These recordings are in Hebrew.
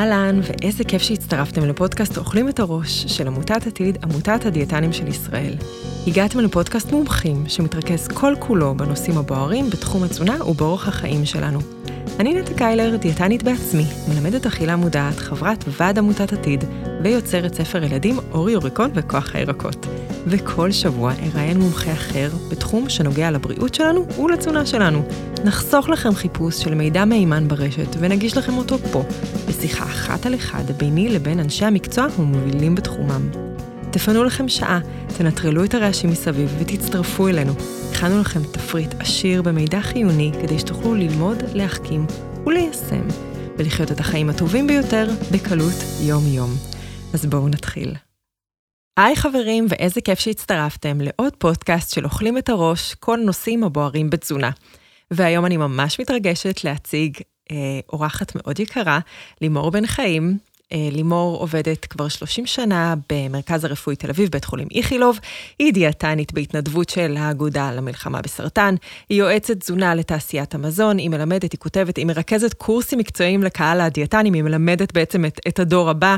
אהלן, ואיזה כיף שהצטרפתם לפודקאסט אוכלים את הראש של עמותת עתיד, עמותת הדיאטנים של ישראל. הגעתם לפודקאסט מומחים שמתרכז כל כולו בנושאים הבוערים בתחום התזונה ובאורח החיים שלנו. אני נטע קיילר, דיאטנית בעצמי, מלמדת אכילה מודעת, חברת ועד עמותת עתיד, ויוצרת ספר ילדים אורי אוריקון וכוח הירקות. וכל שבוע אראיין מומחה אחר בתחום שנוגע לבריאות שלנו ולתזונה שלנו. נחסוך לכם חיפוש של מידע מהימן ברשת ונגיש לכם אותו פה, בשיחה אחת על אחד ביני לבין אנשי המקצוע המובילים בתחומם. תפנו לכם שעה, תנטרלו את הרעשים מסביב ותצטרפו אלינו. הכנו לכם תפריט עשיר במידע חיוני כדי שתוכלו ללמוד, להחכים וליישם, ולחיות את החיים הטובים ביותר בקלות יום-יום. אז בואו נתחיל. היי חברים, ואיזה כיף שהצטרפתם לעוד פודקאסט של אוכלים את הראש, כל נושאים הבוערים בתזונה. והיום אני ממש מתרגשת להציג אורחת מאוד יקרה, לימור בן חיים. אה, לימור עובדת כבר 30 שנה במרכז הרפואי תל אביב, בית חולים איכילוב. היא דיאטנית בהתנדבות של האגודה למלחמה בסרטן. היא יועצת תזונה לתעשיית המזון, היא מלמדת, היא כותבת, היא מרכזת קורסים מקצועיים לקהל הדיאטנים, היא מלמדת בעצם את, את הדור הבא.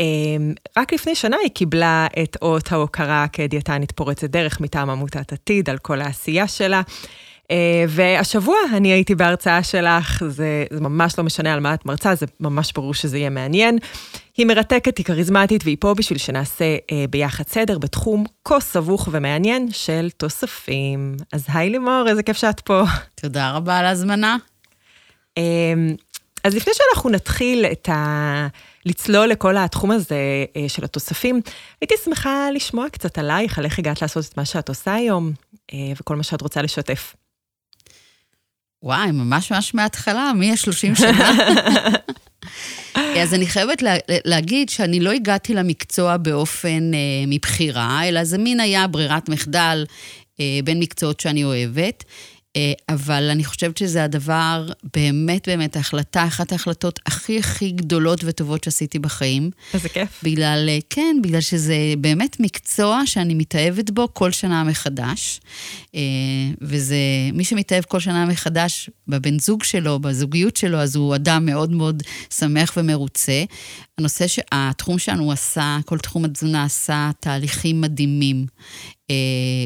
אמ, רק לפני שנה היא קיבלה את אות ההוקרה כדיאטנית פורצת דרך מטעם עמותת עתיד על כל העשייה שלה. אה, והשבוע אני הייתי בהרצאה שלך, זה, זה ממש לא משנה על מה את מרצה, זה ממש ברור שזה יהיה מעניין. היא מרתקת, היא כריזמטית, והיא פה בשביל שנעשה אה, ביחד סדר בתחום כה סבוך ומעניין של תוספים. אז היי לימור, איזה כיף שאת פה. תודה רבה על ההזמנה. אה, אז לפני שאנחנו נתחיל את ה... לצלול לכל התחום הזה אה, של התוספים, הייתי שמחה לשמוע קצת עלייך, על איך הגעת לעשות את מה שאת עושה היום, וכל מה שאת רוצה לשתף. וואי, ממש ממש מההתחלה, מי ה-30 שנה? אז אני חייבת לה, להגיד שאני לא הגעתי למקצוע באופן אה, מבחירה, אלא זה מין היה ברירת מחדל אה, בין מקצועות שאני אוהבת. אה, אבל אני חושבת שזה הדבר, באמת באמת, ההחלטה, אחת ההחלטות הכי הכי גדולות וטובות שעשיתי בחיים. איזה כיף. בגלל, אה, כן, בגלל שזה באמת מקצוע שאני מתאהבת בו כל שנה מחדש. אה, וזה, מי שמתאהב כל שנה מחדש בבן זוג שלו, בזוגיות שלו, אז הוא אדם מאוד מאוד שמח ומרוצה. הנושא, התחום שלנו עשה, כל תחום התזונה עשה תהליכים מדהימים. אה,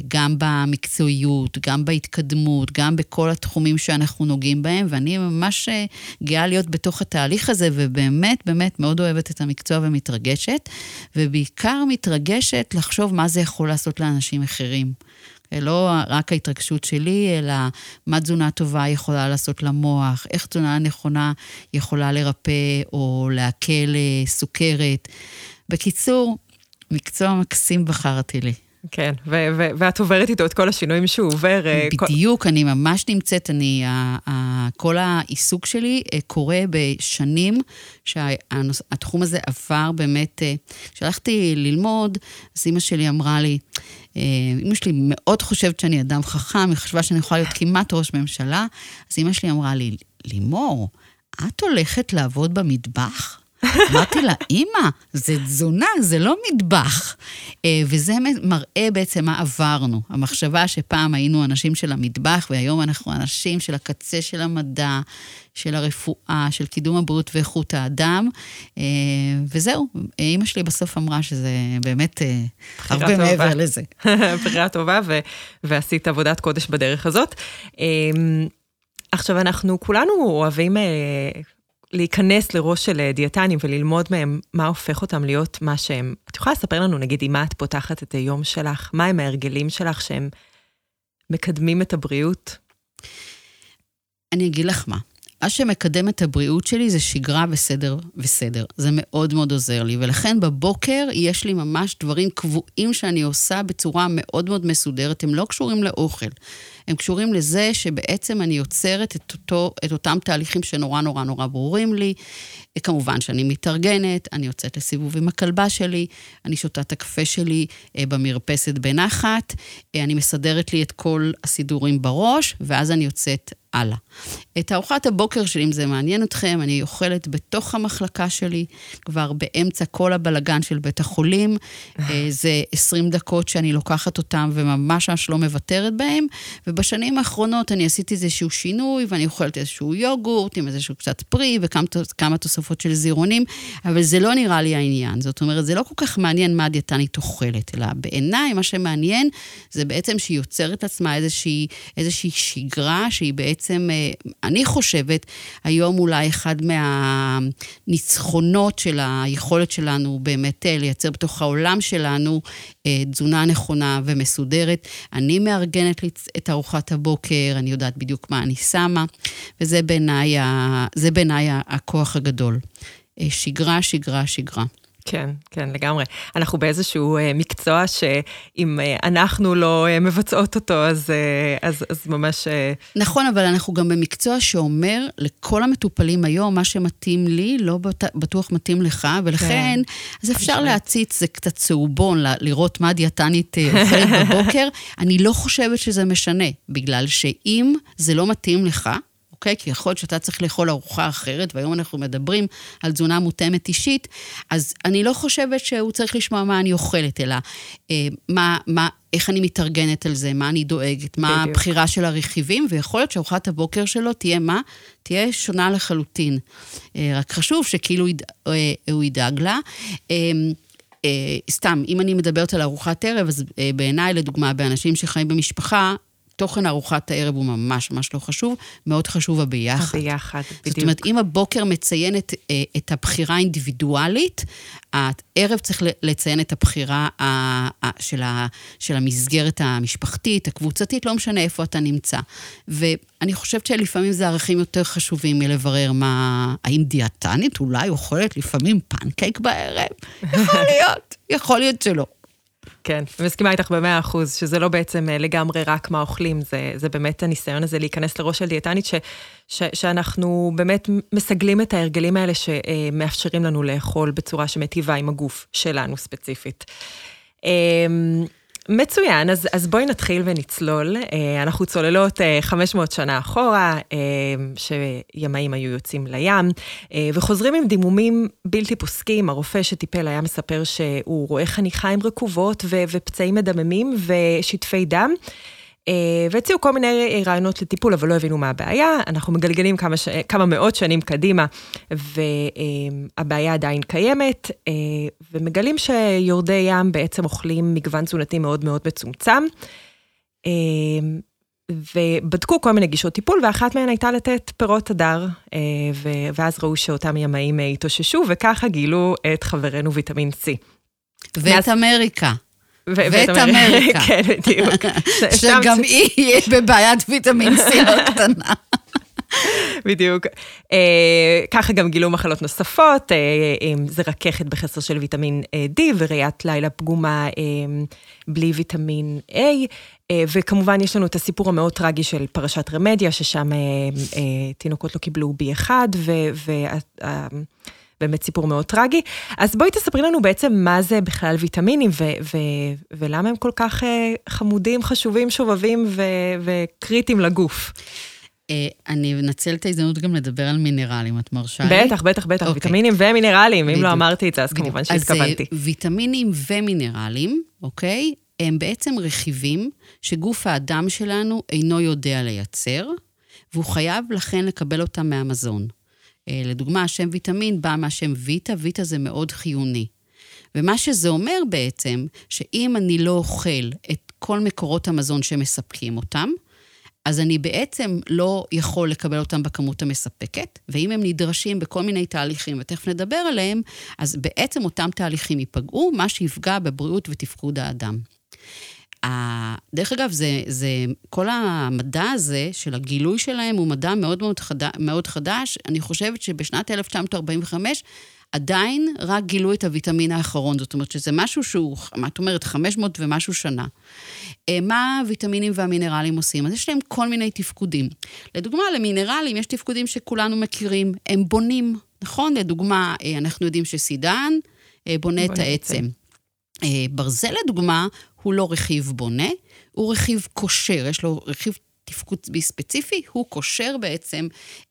גם במקצועיות, גם בהתקדמות, גם בכל התחומים שאנחנו נוגעים בהם, ואני ממש אה, גאה להיות בתוך התהליך הזה, ובאמת, באמת מאוד אוהבת את המקצוע ומתרגשת, ובעיקר מתרגשת לחשוב מה זה יכול לעשות לאנשים אחרים. לא רק ההתרגשות שלי, אלא מה תזונה טובה יכולה לעשות למוח, איך תזונה נכונה יכולה לרפא או להקל אה, סוכרת. בקיצור, מקצוע מקסים בחרתי לי. כן, ו- ו- ואת עוברת איתו את כל השינויים שהוא עובר. אה, בדיוק, כל... אני ממש נמצאת, אני, ה- ה- כל העיסוק שלי אה, קורה בשנים שהתחום הזה עבר באמת, כשהלכתי ללמוד, אז אימא שלי אמרה לי, אימא שלי מאוד חושבת שאני אדם חכם, היא חשבה שאני יכולה להיות כמעט ראש ממשלה, אז אימא שלי אמרה לי, לימור, את הולכת לעבוד במטבח? אמרתי לה, אימא, זה תזונה, זה לא מטבח. אה, וזה מראה בעצם מה עברנו. המחשבה שפעם היינו אנשים של המטבח, והיום אנחנו אנשים של הקצה של המדע, של הרפואה, של קידום הבריאות ואיכות האדם. אה, וזהו, אימא שלי בסוף אמרה שזה באמת אה, הרבה מעבר לזה. בחירה טובה, ועשית עבודת קודש בדרך הזאת. עכשיו, אנחנו כולנו אוהבים להיכנס לראש של אה, דיאטנים וללמוד מהם מה הופך אותם להיות מה שהם. את יכולה לספר לנו, נגיד, עם מה את פותחת את היום שלך? מה הם ההרגלים שלך שהם מקדמים את הבריאות? אני אגיד לך מה. מה שמקדם את הבריאות שלי זה שגרה וסדר וסדר. זה מאוד מאוד עוזר לי, ולכן בבוקר יש לי ממש דברים קבועים שאני עושה בצורה מאוד מאוד מסודרת, הם לא קשורים לאוכל. הם קשורים לזה שבעצם אני יוצרת את, אותו, את אותם תהליכים שנורא נורא נורא ברורים לי. כמובן שאני מתארגנת, אני יוצאת לסיבוב עם הכלבה שלי, אני שותה את הקפה שלי אה, במרפסת בנחת, אה, אני מסדרת לי את כל הסידורים בראש, ואז אני יוצאת הלאה. את ארוחת הבוקר שלי, אם זה מעניין אתכם, אני אוכלת בתוך המחלקה שלי, כבר באמצע כל הבלגן של בית החולים. אה, זה 20 דקות שאני לוקחת אותם וממש ממש לא מוותרת בהם, ובשנים האחרונות אני עשיתי איזשהו שינוי, ואני אוכלת איזשהו יוגורט עם איזשהו קצת פרי וכמה תוספות של זירונים, אבל זה לא נראה לי העניין. זאת אומרת, זה לא כל כך מעניין מה הדיאטנית אוכלת, אלא בעיניי מה שמעניין זה בעצם שהיא יוצרת לעצמה איזושהי, איזושהי שגרה שהיא בעצם, אה, אני חושבת, היום אולי אחד מהניצחונות של היכולת שלנו באמת אה, לייצר בתוך העולם שלנו אה, תזונה נכונה ומסודרת. אני מארגנת את ארוחת הבוקר, אני יודעת בדיוק מה אני שמה, וזה בעיניי, בעיניי הכוח הגדול. שגרה, שגרה, שגרה. כן, כן, לגמרי. אנחנו באיזשהו אה, מקצוע שאם אה, אנחנו לא אה, מבצעות אותו, אז, אה, אז, אז ממש... אה... נכון, אבל אנחנו גם במקצוע שאומר לכל המטופלים היום, מה שמתאים לי, לא בטוח מתאים לך, ולכן, כן. אז אפשר להציץ, זה קצת צהובון, לראות מה דיאטנית אה, אוכלת בבוקר. אני לא חושבת שזה משנה, בגלל שאם זה לא מתאים לך, אוקיי? כי יכול להיות שאתה צריך לאכול ארוחה אחרת, והיום אנחנו מדברים על תזונה מותאמת אישית, אז אני לא חושבת שהוא צריך לשמוע מה אני אוכלת, אלא אה, מה, מה, איך אני מתארגנת על זה, מה אני דואגת, מה בדיוק. הבחירה של הרכיבים, ויכול להיות שארוחת הבוקר שלו תהיה מה? תהיה שונה לחלוטין. אה, רק חשוב שכאילו יד, אה, הוא ידאג לה. אה, אה, סתם, אם אני מדברת על ארוחת ערב, אז אה, בעיניי, לדוגמה, באנשים שחיים במשפחה, תוכן ארוחת הערב הוא ממש ממש לא חשוב, מאוד חשוב הביחד. הביחד, בדיוק. זאת אומרת, אם הבוקר מציין את, אה, את הבחירה האינדיבידואלית, הערב צריך לציין את הבחירה של, ה, של המסגרת המשפחתית, הקבוצתית, לא משנה איפה אתה נמצא. ואני חושבת שלפעמים זה ערכים יותר חשובים מלברר מה... האם דיאטנית אולי אוכלת לפעמים פנקייק בערב? יכול להיות, יכול להיות שלא. כן, ומסכימה איתך במאה אחוז, שזה לא בעצם אה, לגמרי רק מה אוכלים, זה, זה באמת הניסיון הזה להיכנס לראש של דיאטנית, ש, ש, שאנחנו באמת מסגלים את ההרגלים האלה שמאפשרים לנו לאכול בצורה שמטיבה עם הגוף שלנו ספציפית. מצוין, אז, אז בואי נתחיל ונצלול. אה, אנחנו צוללות 500 אה, שנה אחורה, אה, שימאים היו יוצאים לים, וחוזרים עם דימומים בלתי פוסקים. הרופא שטיפל היה מספר שהוא רואה חניכיים רקובות ופצעים מדממים ושטפי דם. אה, והציעו כל מיני רעיונות לטיפול, אבל לא הבינו מה הבעיה. אנחנו מגלגלים כמה, ש... כמה מאות שנים קדימה, והבעיה עדיין קיימת, אה, ומגלים שיורדי ים בעצם אוכלים מגוון תזונתי מאוד מאוד מצומצם. אה, ובדקו כל מיני גישות טיפול, ואחת מהן הייתה לתת פירות הדר, ואז ראו שאותם ימאים התאוששו, וככה גילו את חברנו ויטמין C. ואת אמריקה. ואת אמריקה. כן, בדיוק. שגם היא יהיה בבעיית ויטמין C לא קטנה. בדיוק. אה, ככה גם גילו מחלות נוספות, אה, זה רככת בחסר של ויטמין אה, D וראיית לילה פגומה בלי ויטמין A. וכמובן יש לנו את הסיפור המאוד טרגי של פרשת רמדיה, ששם תינוקות לא קיבלו B1, וה... באמת סיפור מאוד טרגי. אז בואי תספרי לנו בעצם מה זה בכלל ויטמינים ו- ו- ולמה הם כל כך uh, חמודים, חשובים, שובבים ו- וקריטיים לגוף. אה, אני אנצל את ההזדמנות גם לדבר על מינרלים, את מרשה לי? בטח, בטח, בטח, okay. אוקיי. ויטמינים ומינרלים, אם לא אמרתי את זה, אז כמובן שהתכוונתי. אז ויטמינים ומינרלים, אוקיי? הם בעצם רכיבים שגוף האדם שלנו אינו יודע לייצר, והוא חייב לכן לקבל אותם מהמזון. אה, לדוגמה, השם ויטמין בא מהשם ויטה, ויטה זה מאוד חיוני. ומה שזה אומר בעצם, שאם אני לא אוכל את כל מקורות המזון שמספקים אותם, אז אני בעצם לא יכול לקבל אותם בכמות המספקת, ואם הם נדרשים בכל מיני תהליכים, ותכף נדבר עליהם, אז בעצם אותם תהליכים ייפגעו, מה שיפגע בבריאות ותפקוד האדם. דרך אגב, זה, זה, כל המדע הזה של הגילוי שלהם הוא מדע מאוד מאוד, חד, מאוד חדש. אני חושבת שבשנת 1945 עדיין רק גילו את הוויטמין האחרון. זאת אומרת שזה משהו שהוא, מה את אומרת, 500 ומשהו שנה. אה, מה הוויטמינים והמינרלים עושים? אז יש להם כל מיני תפקודים. לדוגמה, למינרלים יש תפקודים שכולנו מכירים, הם בונים, נכון? לדוגמה, אה, אנחנו יודעים שסידן אה, בונה את העצם. ברזל, לדוגמה, הוא לא רכיב בונה, הוא רכיב קושר, יש לו רכיב תפקוד בי ספציפי, הוא קושר בעצם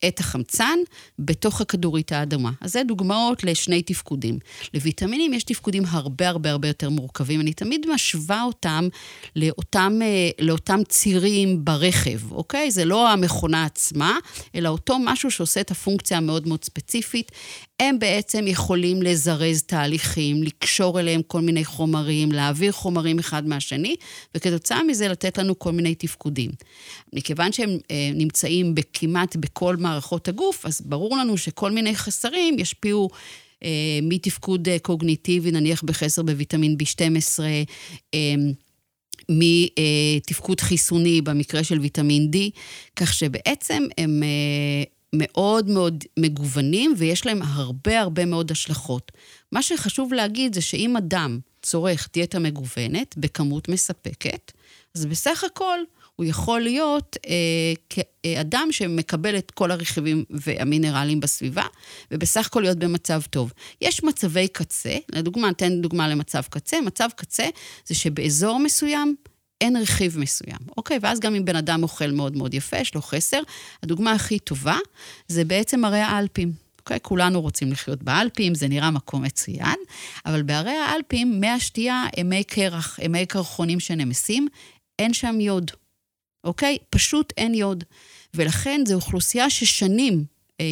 את החמצן בתוך הכדורית האדומה. אז זה דוגמאות לשני תפקודים. לוויטמינים יש תפקודים הרבה הרבה הרבה יותר מורכבים. אני תמיד משווה אותם לאותם, אה, לאותם צירים ברכב, אוקיי? זה לא המכונה עצמה, אלא אותו משהו שעושה את הפונקציה המאוד מאוד ספציפית. הם בעצם יכולים לזרז תהליכים, לקשור אליהם כל מיני חומרים, להעביר חומרים אחד מהשני, וכתוצאה מזה לתת לנו כל מיני תפקודים. מכיוון שהם אה, נמצאים כמעט בכל מערכות הגוף, אז ברור לנו שכל מיני חסרים ישפיעו אה, מתפקוד אה, קוגניטיבי, נניח בחסר בוויטמין B12, אה, מתפקוד חיסוני במקרה של ויטמין D, כך שבעצם הם אה, מאוד מאוד מגוונים ויש להם הרבה הרבה מאוד השלכות. מה שחשוב להגיד זה שאם אדם צורך דיאטה מגוונת בכמות מספקת, אז בסך הכל הוא יכול להיות אה, כאדם שמקבל את כל הרכיבים והמינרלים בסביבה, ובסך הכל להיות במצב טוב. יש מצבי קצה, לדוגמה, אתן דוגמה למצב קצה, מצב קצה זה שבאזור מסוים אין רכיב מסוים, אוקיי? ואז גם אם בן אדם אוכל מאוד מאוד יפה, יש לו חסר, הדוגמה הכי טובה זה בעצם הרי האלפים. אוקיי? כולנו רוצים לחיות באלפים, זה נראה מקום מצוין, אבל בערי האלפים, מי השתייה הם מי קרח, הם מי קרחונים שנמסים, אין שם יוד, אוקיי? פשוט אין יוד. ולכן זו אוכלוסייה ששנים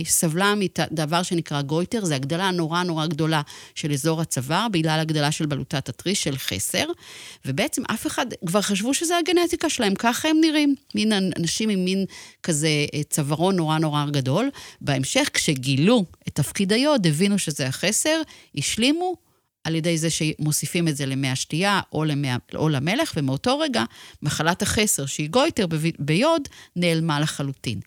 סבלה מדבר שנקרא גויטר, זו הגדלה נורא נורא גדולה של אזור הצוואר, בגלל הגדלה של בלוטת התריס, של חסר, ובעצם אף אחד, כבר חשבו שזה הגנטיקה שלהם, ככה הם נראים. מין אנשים עם מין כזה אה, צווארון נורא נורא גדול. בהמשך, כשגילו את תפקיד היוד, הבינו שזה החסר, השלימו, על ידי זה שמוסיפים את זה למי השתייה או, למי, או למלח, ומאותו רגע מחלת החסר, שהיא גויטר ביוד, נעלמה לחלוטין.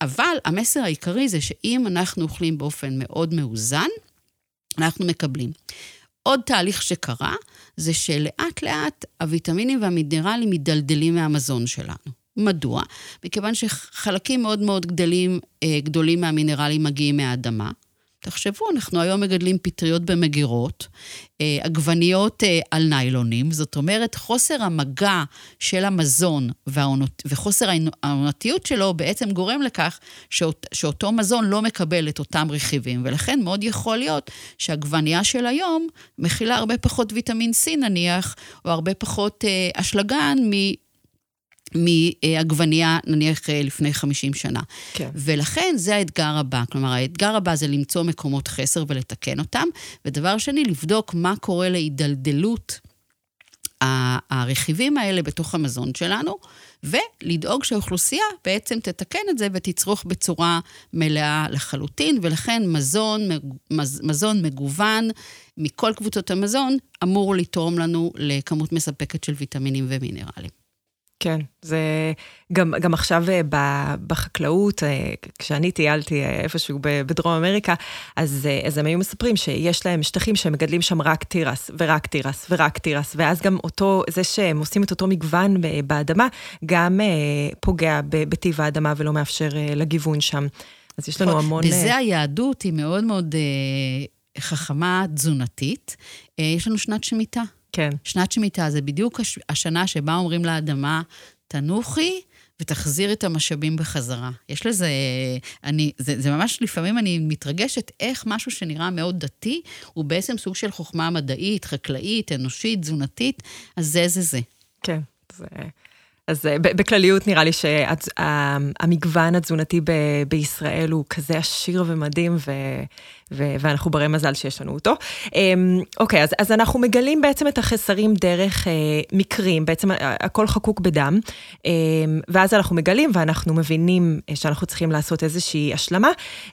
אבל המסר העיקרי זה שאם אנחנו אוכלים באופן מאוד מאוזן, אנחנו מקבלים. עוד תהליך שקרה, זה שלאט לאט הוויטמינים והמינרלים מדלדלים מהמזון שלנו. מדוע? מכיוון שחלקים מאוד מאוד גדלים, אה, גדולים מהמינרלים מגיעים מהאדמה. תחשבו, אנחנו היום מגדלים פטריות במגירות, אה, עגבניות אה, על ניילונים, זאת אומרת, חוסר המגע של המזון וחוסר העונתיות שלו בעצם גורם לכך שאות, שאותו מזון לא מקבל את אותם רכיבים, ולכן מאוד יכול להיות שעגבנייה של היום מכילה הרבה פחות ויטמין C נניח, או הרבה פחות אה, אשלגן מעגבנייה, נניח, אה, לפני 50 שנה. כן. ולכן זה האתגר הבא. כלומר, האתגר הבא זה למצוא מקומות חסר ולתקן אותם, ודבר שני, לבדוק מה קורה להידלדלות הרכיבים האלה בתוך המזון שלנו, ולדאוג שהאוכלוסייה בעצם תתקן את זה ותצרוך בצורה מלאה לחלוטין, ולכן מזון, מז, מזון מגוון מכל קבוצות המזון אמור לתרום לנו לכמות מספקת של ויטמינים ומינרלים. כן, זה גם, גם עכשיו אה, בחקלאות, אה, כשאני טיילתי אה, איפשהו בדרום אמריקה, אז, אז הם היו מספרים שיש להם שטחים שהם מגדלים שם רק תירס, ורק תירס, ורק תירס, ואז גם אותו, זה שהם עושים את אותו מגוון באדמה, גם פוגע בטיב האדמה ולא מאפשר לגיוון שם. אז יש לנו נכון. המון... בזה היהדות היא מאוד מאוד חכמה תזונתית. יש לנו שנת שמיטה. כן. שנת שמיטה זה בדיוק הש... השנה שבה אומרים לאדמה, תנוחי ותחזיר את המשאבים בחזרה. יש לזה, אני, זה, זה ממש, לפעמים אני מתרגשת איך משהו שנראה מאוד דתי, הוא בעצם סוג של חוכמה מדעית, חקלאית, אנושית, תזונתית, אז זה זה זה. כן, זה... אז אה, בכלליות נראה לי שהמגוון התזונתי ב- בישראל הוא כזה עשיר ומדהים, ו- ו- ואנחנו ברי מזל שיש לנו אותו. אמ, אוקיי, אז, אז אנחנו מגלים בעצם את החסרים דרך אה, מקרים, בעצם הכל חקוק בדם, אמ, ואז אנחנו מגלים ואנחנו מבינים שאנחנו צריכים לעשות איזושהי השלמה,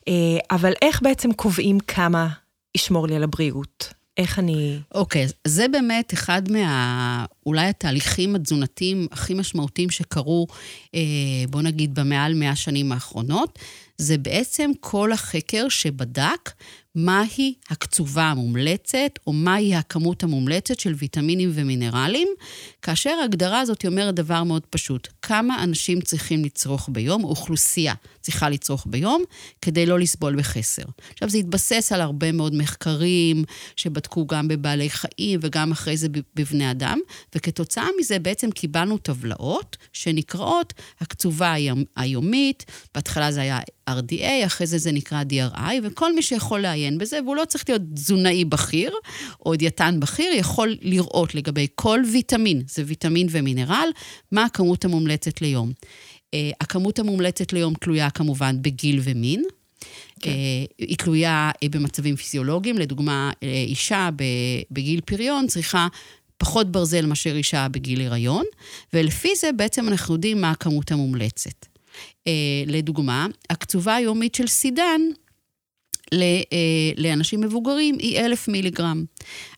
אה, אבל איך בעצם קובעים כמה ישמור לי על הבריאות? איך אני... אוקיי, okay, זה באמת אחד מה... אולי התהליכים התזונתיים הכי משמעותיים שקרו, אה, בוא נגיד, במעל מאה שנים האחרונות. זה בעצם כל החקר שבדק מהי הקצובה המומלצת, או מהי הכמות המומלצת של ויטמינים ומינרלים, כאשר ההגדרה הזאת אומרת דבר מאוד פשוט, כמה אנשים צריכים לצרוך ביום, אוכלוסייה צריכה לצרוך ביום, כדי לא לסבול בחסר. עכשיו, זה התבסס על הרבה מאוד מחקרים שבדקו גם בבעלי חיים וגם אחרי זה בבני אדם, וכתוצאה מזה בעצם קיבלנו טבלאות שנקראות הקצובה היומית, בהתחלה זה היה RDA, אחרי זה זה נקרא DRI, וכל מי שיכול לעיין בזה, והוא לא צריך להיות תזונאי בכיר או דיאטן בכיר, יכול לראות לגבי כל ויטמין, זה ויטמין ומינרל, מה הכמות המומלצת ליום. Uh, הכמות המומלצת ליום תלויה כמובן בגיל ומין. כן. Uh, היא תלויה uh, במצבים פיזיולוגיים, לדוגמה, אישה בגיל פריון צריכה פחות ברזל מאשר אישה בגיל הריון, ולפי זה בעצם אנחנו יודעים מה הכמות המומלצת. אה, לדוגמה, הקצובה היומית של סידן אה, לאנשים מבוגרים היא אלף מיליגרם.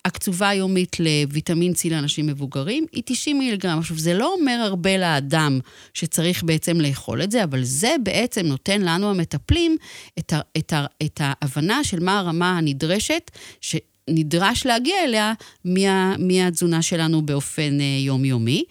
הקצובה היומית לוויטמין C לאנשים מבוגרים היא 90 מיליגרם. עכשיו, זה לא אומר הרבה לאדם שצריך בעצם לאכול את זה, אבל זה בעצם נותן לנו, המטפלים, את, ה, את, ה, את ההבנה של מה הרמה הנדרשת, ש... נדרש להגיע אליה מה, מהתזונה שלנו באופן uh, יומיומי.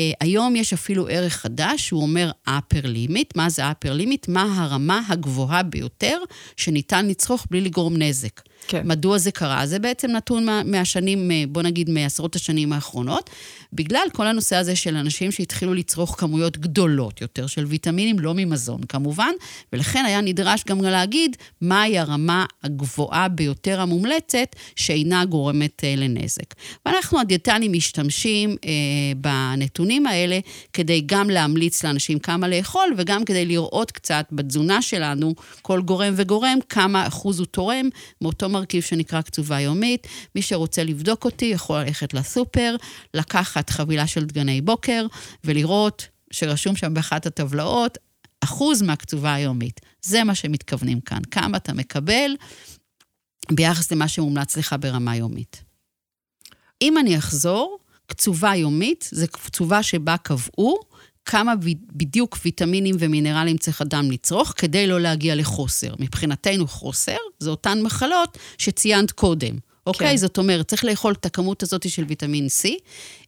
Uh, היום יש אפילו ערך חדש, הוא אומר upper limit. מה זה upper limit? מה הרמה הגבוהה ביותר שניתן לצרוך בלי לגרום נזק. כן. מדוע זה קרה? זה בעצם נתון מה, מהשנים, בוא נגיד, מעשרות השנים האחרונות, בגלל כל הנושא הזה של אנשים שהתחילו לצרוך כמויות גדולות יותר של ויטמינים, לא ממזון כמובן, ולכן היה נדרש גם להגיד מהי הרמה הגבוהה ביותר המומלצת שאינה גורמת אה, לנזק. ואנחנו, הדיאטנים, משתמשים אה, בנתונים האלה כדי גם להמליץ לאנשים כמה לאכול, וגם כדי לראות קצת בתזונה שלנו, כל גורם וגורם, כמה אחוז הוא תורם מאותו מרכיב שנקרא קצובה יומית. מי שרוצה לבדוק אותי יכול ללכת לסופר, לקחת חבילה של דגני בוקר ולראות שרשום שם באחת הטבלאות אחוז מהקצובה היומית. זה מה שמתכוונים כאן, כמה אתה מקבל ביחס למה שמומלץ לך ברמה יומית. אם אני אחזור, קצובה יומית זה קצובה שבה קבעו כמה בדיוק ויטמינים ומינרלים צריך אדם לצרוך כדי לא להגיע לחוסר. מבחינתנו חוסר זה אותן מחלות שציינת קודם. אוקיי? כן. זאת אומרת, צריך לאכול את הכמות הזאת של ויטמין C.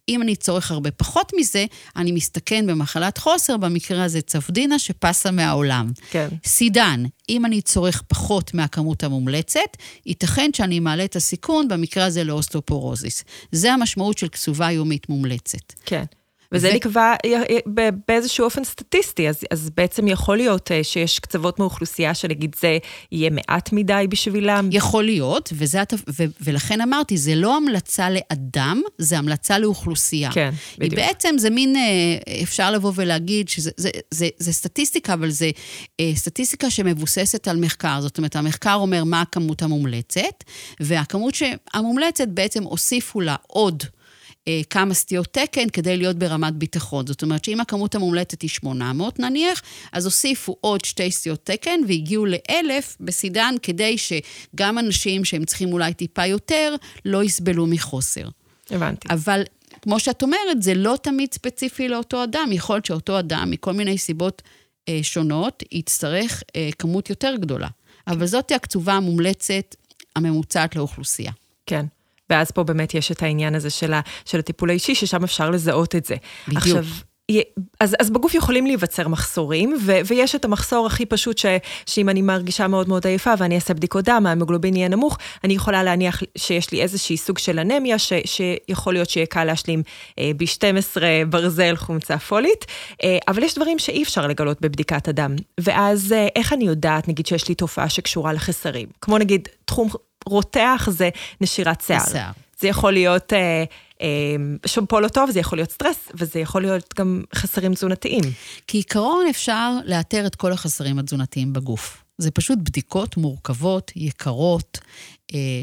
אם אני צורך הרבה פחות מזה, אני מסתכן במחלת חוסר, במקרה הזה צפדינה שפסה מהעולם. כן. סידן, אם אני צורך פחות מהכמות המומלצת, ייתכן שאני מעלה את הסיכון, במקרה הזה לאוסטופורוזיס. זה המשמעות של קצובה יומית מומלצת. כן. וזה. נקבע אה, אה, באיזשהו אופן סטטיסטי, אז, אז בעצם יכול להיות אה, שיש קצוות מאוכלוסייה שנגיד זה יהיה מעט מדי בשבילם? יכול להיות, וזה, ו, ולכן אמרתי, זה לא המלצה לאדם, זה המלצה לאוכלוסייה. כן, בדיוק. היא בעצם, זה מין, אפשר לבוא ולהגיד שזה זה, זה, זה סטטיסטיקה, אבל זה סטטיסטיקה שמבוססת על מחקר. זאת אומרת, המחקר אומר מה הכמות המומלצת, והכמות המומלצת בעצם הוסיפו לה עוד. אה, כמה סטיות תקן כדי להיות ברמת ביטחון. זאת אומרת שאם הכמות המומלצת היא 800 נניח, אז הוסיפו עוד שתי סטיות תקן והגיעו לאלף בסידן כדי שגם אנשים שהם צריכים אולי טיפה יותר, לא יסבלו מחוסר. הבנתי. אבל כמו שאת אומרת, זה לא תמיד ספציפי לאותו אדם. יכול להיות שאותו אדם, מכל מיני סיבות אה, שונות, יצטרך אה, כמות יותר גדולה. אבל זאת הקצובה המומלצת הממוצעת לאוכלוסייה. כן. ואז פה באמת יש את העניין הזה של, ה, של הטיפול האישי, ששם אפשר לזהות את זה. בדיוק. עכשיו, אז, אז בגוף יכולים להיווצר מחסורים, ו, ויש את המחסור הכי פשוט, ש, שאם אני מרגישה מאוד מאוד עייפה ואני אעשה בדיקות דם, ההמוגלובין יהיה נמוך, אני יכולה להניח שיש לי איזושהי סוג של אנמיה, ש, שיכול להיות שיהיה קל להשלים אה, B12, ברזל, חומצה פולית, אה, אבל יש דברים שאי אפשר לגלות בבדיקת הדם. ואז אה, איך אני יודעת, נגיד שיש לי תופעה שקשורה לחסרים? כמו נגיד תחום רותח זה נשירת שיער. זה יכול להיות אה, אה, שמפו לא טוב, זה יכול להיות סטרס, וזה יכול להיות גם חסרים תזונתיים. כעיקרון אפשר לאתר את כל החסרים התזונתיים בגוף. זה פשוט בדיקות מורכבות, יקרות,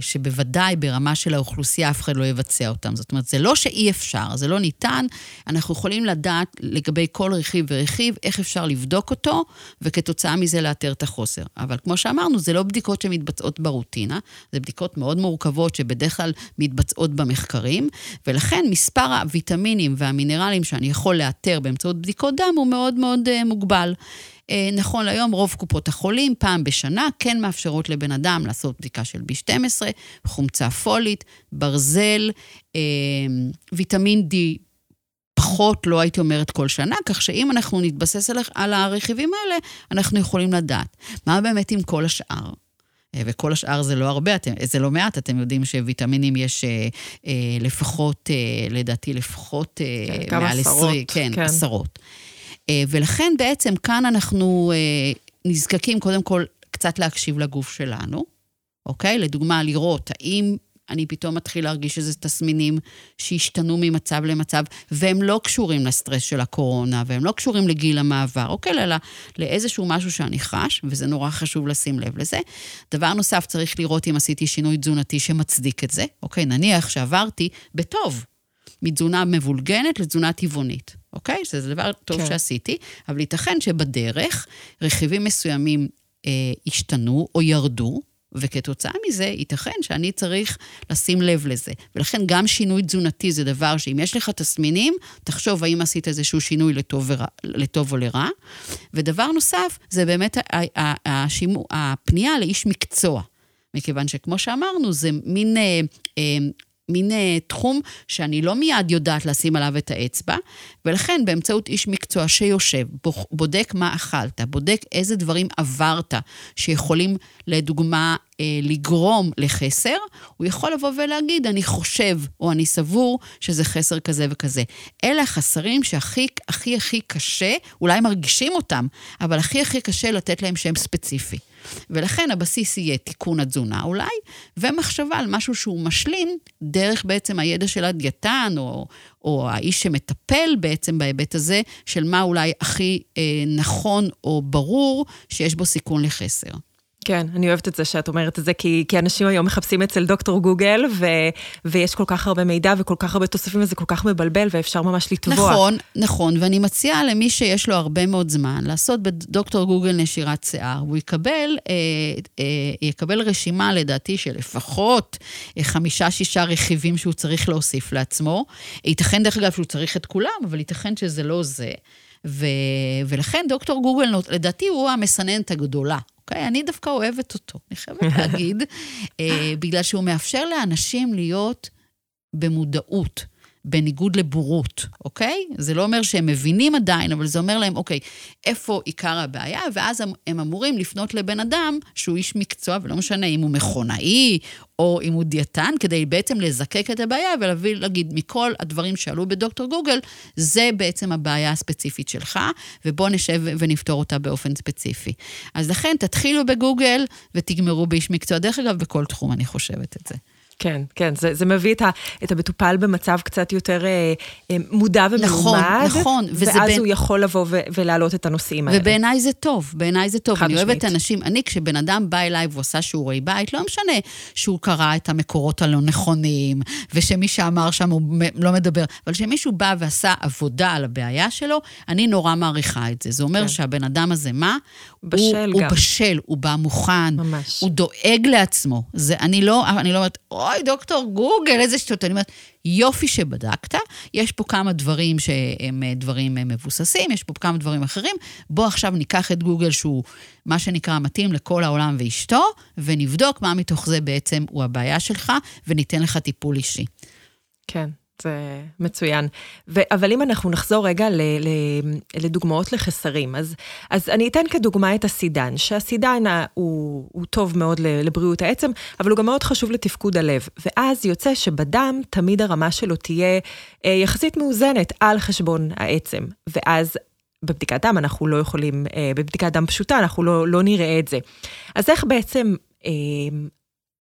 שבוודאי ברמה של האוכלוסייה אף אחד לא יבצע אותן. זאת אומרת, זה לא שאי אפשר, זה לא ניתן, אנחנו יכולים לדעת לגבי כל רכיב ורכיב איך אפשר לבדוק אותו, וכתוצאה מזה לאתר את החוסר. אבל כמו שאמרנו, זה לא בדיקות שמתבצעות ברוטינה, זה בדיקות מאוד מורכבות שבדרך כלל מתבצעות במחקרים, ולכן מספר הוויטמינים והמינרלים שאני יכול לאתר באמצעות בדיקות דם הוא מאוד מאוד uh, מוגבל. אה, נכון להיום, רוב קופות החולים, פעם בשנה, כן מאפשרות לבן אדם לעשות בדיקה של B12, חומצה פולית, ברזל, אה, ויטמין D פחות, לא הייתי אומרת כל שנה, כך שאם אנחנו נתבסס על, הרכיבים האלה, אנחנו יכולים לדעת. מה באמת עם כל השאר? אה, וכל השאר זה לא הרבה, אתם, זה לא מעט, אתם יודעים שוויטמינים יש אה, אה, לפחות, אה, לדעתי לפחות אה, כן, מעל עשרים, כן, כן, עשרות. אה, ולכן בעצם כאן אנחנו אה, נזקקים קודם כל קצת להקשיב לגוף שלנו, אוקיי? לדוגמה, לראות האם אני פתאום מתחיל להרגיש איזה תסמינים שהשתנו ממצב למצב, והם לא קשורים לסטרס של הקורונה, והם לא קשורים לגיל המעבר, אוקיי? אלא לאיזשהו משהו שאני חש, וזה נורא חשוב לשים לב לזה. דבר נוסף, צריך לראות אם עשיתי שינוי תזונתי שמצדיק את זה, אוקיי? נניח שעברתי בטוב, מתזונה מבולגנת לתזונה טבעונית, אוקיי? שזה דבר טוב כן. שעשיתי, אבל ייתכן שבדרך רכיבים מסוימים אה, השתנו או ירדו, וכתוצאה מזה, ייתכן שאני צריך לשים לב לזה. ולכן גם שינוי תזונתי זה דבר שאם יש לך תסמינים, תחשוב האם עשית איזשהו שינוי לטוב, ורע, לטוב או לרע. ודבר נוסף, זה באמת השימו, הפנייה לאיש מקצוע. מכיוון שכמו שאמרנו, זה מין אה, אה, מין uh, תחום שאני לא מיד יודעת לשים עליו את האצבע, ולכן באמצעות איש מקצוע שיושב, בודק מה אכלת, בודק איזה דברים עברת שיכולים, לדוגמה, uh, לגרום לחסר, הוא יכול לבוא ולהגיד, אני חושב או אני סבור שזה חסר כזה וכזה. אלה החסרים שהכי הכי הכי קשה, אולי מרגישים אותם, אבל הכי הכי קשה לתת להם שם ספציפי. ולכן הבסיס יהיה תיקון התזונה אולי, ומחשבה על משהו שהוא משלים דרך בעצם הידע של הדיאטן, או, או האיש שמטפל בעצם בהיבט הזה, של מה אולי הכי אה, נכון או ברור שיש בו סיכון לחסר. כן, אני אוהבת את זה שאת אומרת את זה, כי, כי אנשים היום מחפשים אצל דוקטור גוגל, ו, ויש כל כך הרבה מידע וכל כך הרבה תוספים, וזה כל כך מבלבל, ואפשר ממש לטבוע. נכון, נכון, ואני מציעה למי שיש לו הרבה מאוד זמן, לעשות בדוקטור גוגל נשירת שיער, והוא יקבל, אה, אה, יקבל רשימה, לדעתי, של לפחות אה, חמישה-שישה רכיבים שהוא צריך להוסיף לעצמו. ייתכן, דרך אגב, שהוא צריך את כולם, אבל ייתכן שזה לא זה. ו... ולכן דוקטור גוגל, לדעתי, הוא המסננת הגדולה. אוקיי? אני דווקא אוהבת אותו, אני חייבת להגיד, אה, בגלל שהוא מאפשר לאנשים להיות במודעות. בניגוד לבורות, אוקיי? זה לא אומר שהם מבינים עדיין, אבל זה אומר להם, אוקיי, איפה עיקר הבעיה? ואז הם, הם אמורים לפנות לבן אדם שהוא איש מקצוע, ולא משנה אם הוא מכונאי או אם הוא דיאטן, כדי בעצם לזקק את הבעיה ולהביא, להגיד, מכל הדברים שעלו בדוקטור גוגל, זה בעצם הבעיה הספציפית שלך, ובואו נשב ונפתור אותה באופן ספציפי. אז לכן, תתחילו בגוגל ותגמרו באיש מקצוע. דרך אגב, בכל תחום אני חושבת את זה. כן, כן, זה, זה מביא את, ה, את המטופל במצב קצת יותר אה, אה מודע ומלומד. נכון, נכון. ואז בין... הוא יכול לבוא ו, ולהעלות את הנושאים האלה. ובעיניי זה טוב, בעיניי זה טוב. אני אוהבת אנשים, אני, כשבן אדם בא אליי ועושה שיעורי בית, לא משנה שהוא קרא את המקורות הלא נכונים, ושמי שאמר שם הוא לא מדבר, אבל כשמישהו בא ועשה עבודה על הבעיה שלו, אני נורא מעריכה את זה. זה אומר כן. שהבן אדם הזה, מה? בשל הוא, גם. הוא בשל, הוא בא מוכן. ממש. הוא דואג לעצמו. זה, אני לא, אני לא אומרת, אוי, דוקטור גוגל, איזה שטות. אני אומרת, יופי שבדקת, יש פה כמה דברים שהם אה, דברים אה, מבוססים, יש פה כמה דברים אחרים. בוא עכשיו ניקח את גוגל, שהוא מה שנקרא מתאים לכל העולם ואשתו, ונבדוק מה מתוך זה בעצם הוא הבעיה שלך, וניתן לך טיפול אישי. כן. זה מצוין. ו, אבל אם אנחנו נחזור רגע ל, ל, לדוגמאות לחסרים, אז, אז אני אתן כדוגמה את הסידן, שהסידן הוא, הוא טוב מאוד לבריאות העצם, אבל הוא גם מאוד חשוב לתפקוד הלב. ואז יוצא שבדם תמיד הרמה שלו תהיה אה, יחסית מאוזנת על חשבון העצם. ואז בבדיקת דם אנחנו לא יכולים, אה, בבדיקת דם פשוטה אנחנו לא, לא נראה את זה. אז איך בעצם...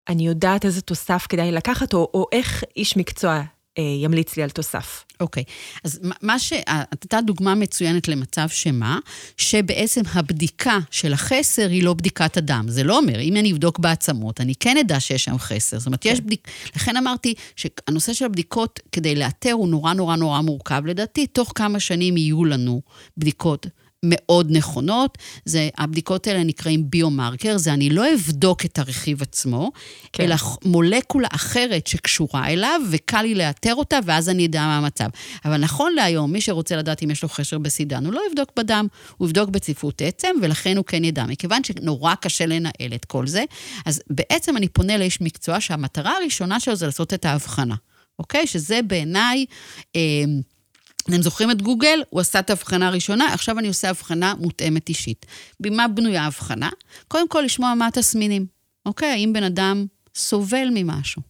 אני יודעת איזה תוסף כדאי לקחת, או, או איך איש מקצוע ימליץ לי על תוסף. אוקיי, okay. אז מה ש... הייתה דוגמה מצוינת למצב שמה? שבעצם הבדיקה של החסר היא לא בדיקת הדם. זה לא אומר, אם אני אבדוק בעצמות, אני כן אדע שיש שם חסר. זאת אומרת, okay. יש כן. בדיק... לכן אמרתי שהנושא של הבדיקות, כדי לאתר, הוא נורא נורא נורא מורכב. לדעתי, תוך כמה שנים יהיו לנו בדיקות מאוד נכונות. זה, הבדיקות האלה נקראים ביומרקר, זה אני לא אבדוק את הרכיב עצמו, כן. אלא מולקולה אחרת שקשורה אליו, וקל לי לאתר אותה, ואז אני אדע מה המצב. אבל נכון להיום, מי שרוצה לדעת אם יש לו חשר בסידן, הוא לא יבדוק בדם, הוא יבדוק בצפיפות עצם, ולכן הוא כן ידע. מכיוון שנורא קשה לנהל את כל זה, אז בעצם אני פונה לאיש מקצוע שהמטרה הראשונה שלו זה לעשות את ההבחנה, אוקיי? שזה בעיניי... אה, אתם זוכרים את גוגל? הוא עשה את ההבחנה הראשונה, עכשיו אני עושה הבחנה מותאמת אישית. במה בנויה ההבחנה? קודם כל, לשמוע מה התסמינים. אוקיי? האם בן אדם סובל ממשהו?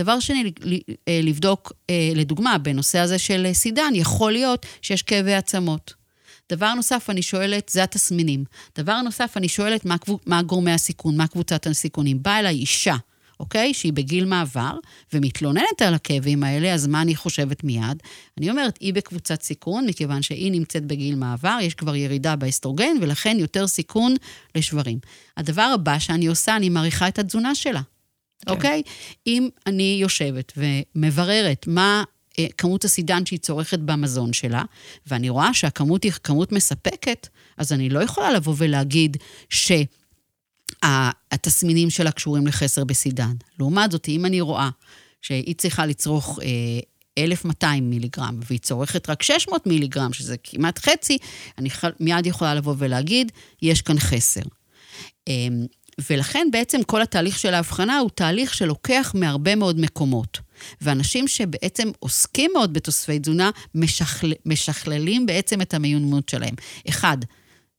דבר שני, אה, לבדוק, אה, לדוגמה, בנושא הזה של סידן, יכול להיות שיש כאבי עצמות. דבר נוסף, אני שואלת, זה התסמינים. דבר נוסף, אני שואלת, מה, מה גורמי הסיכון, מה קבוצת הסיכונים. באה אליי אישה, אוקיי? שהיא בגיל מעבר, ומתלוננת על הכאבים האלה, אז מה אני חושבת מיד? אני אומרת, היא בקבוצת סיכון, מכיוון שהיא נמצאת בגיל מעבר, יש כבר ירידה באסטרוגן, ולכן יותר סיכון לשברים. הדבר הבא שאני עושה, אני מעריכה את התזונה שלה. כן. אוקיי? אם אני יושבת ומבררת מה אה, כמות הסידן שהיא צורכת במזון שלה, ואני רואה שהכמות היא כמות מספקת, אז אני לא יכולה לבוא ולהגיד שהתסמינים שלה קשורים לחסר בסידן. לעומת זאת, אם אני רואה שהיא צריכה לצרוך אה, 1,200 מיליגרם, והיא צורכת רק 600 מיליגרם, שזה כמעט חצי, אני מיד יכולה לבוא ולהגיד, יש כאן חסר. אה, ולכן בעצם כל התהליך של ההבחנה הוא תהליך שלוקח מהרבה מאוד מקומות. ואנשים שבעצם עוסקים מאוד בתוספי תזונה, משכל, משכללים בעצם את המיומנות שלהם. אחד,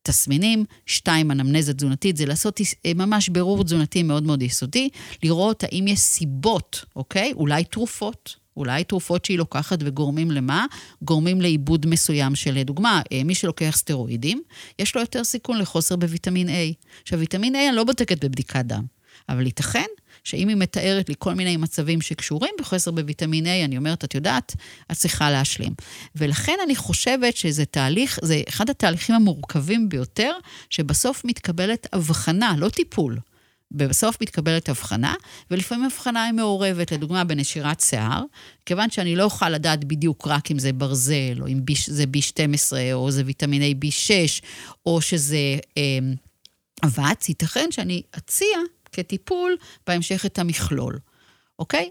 תסמינים, שתיים, אנמנזה תזונתית, זה לעשות אה, ממש בירור תזונתי מאוד מאוד יסודי, לראות האם יש סיבות, אוקיי? אולי תרופות, אולי תרופות שהיא לוקחת וגורמים למה? גורמים לעיבוד מסוים של, לדוגמה, אה, מי שלוקח סטרואידים, יש לו יותר סיכון לחוסר בוויטמין A. עכשיו, ויטמין A אני לא בודקת בבדיקת דם, אבל ייתכן שאם היא מתארת לי כל מיני מצבים שקשורים בחוסר בוויטמין A, אני אומרת, את יודעת, את צריכה להשלים. ולכן אני חושבת שזה תהליך, זה אחד התהליכים המורכבים ביותר, שבסוף מתקבלת הבחנה, לא טיפול. ובסוף מתקבלת הבחנה, ולפעמים הבחנה היא מעורבת, לדוגמה בנשירת שיער, כיוון שאני לא אוכל לדעת בדיוק רק אם זה ברזל, או אם זה B12, או זה ויטמין A B6, או שזה אה, אבץ, ייתכן שאני אציע כטיפול בהמשך את המכלול, אוקיי?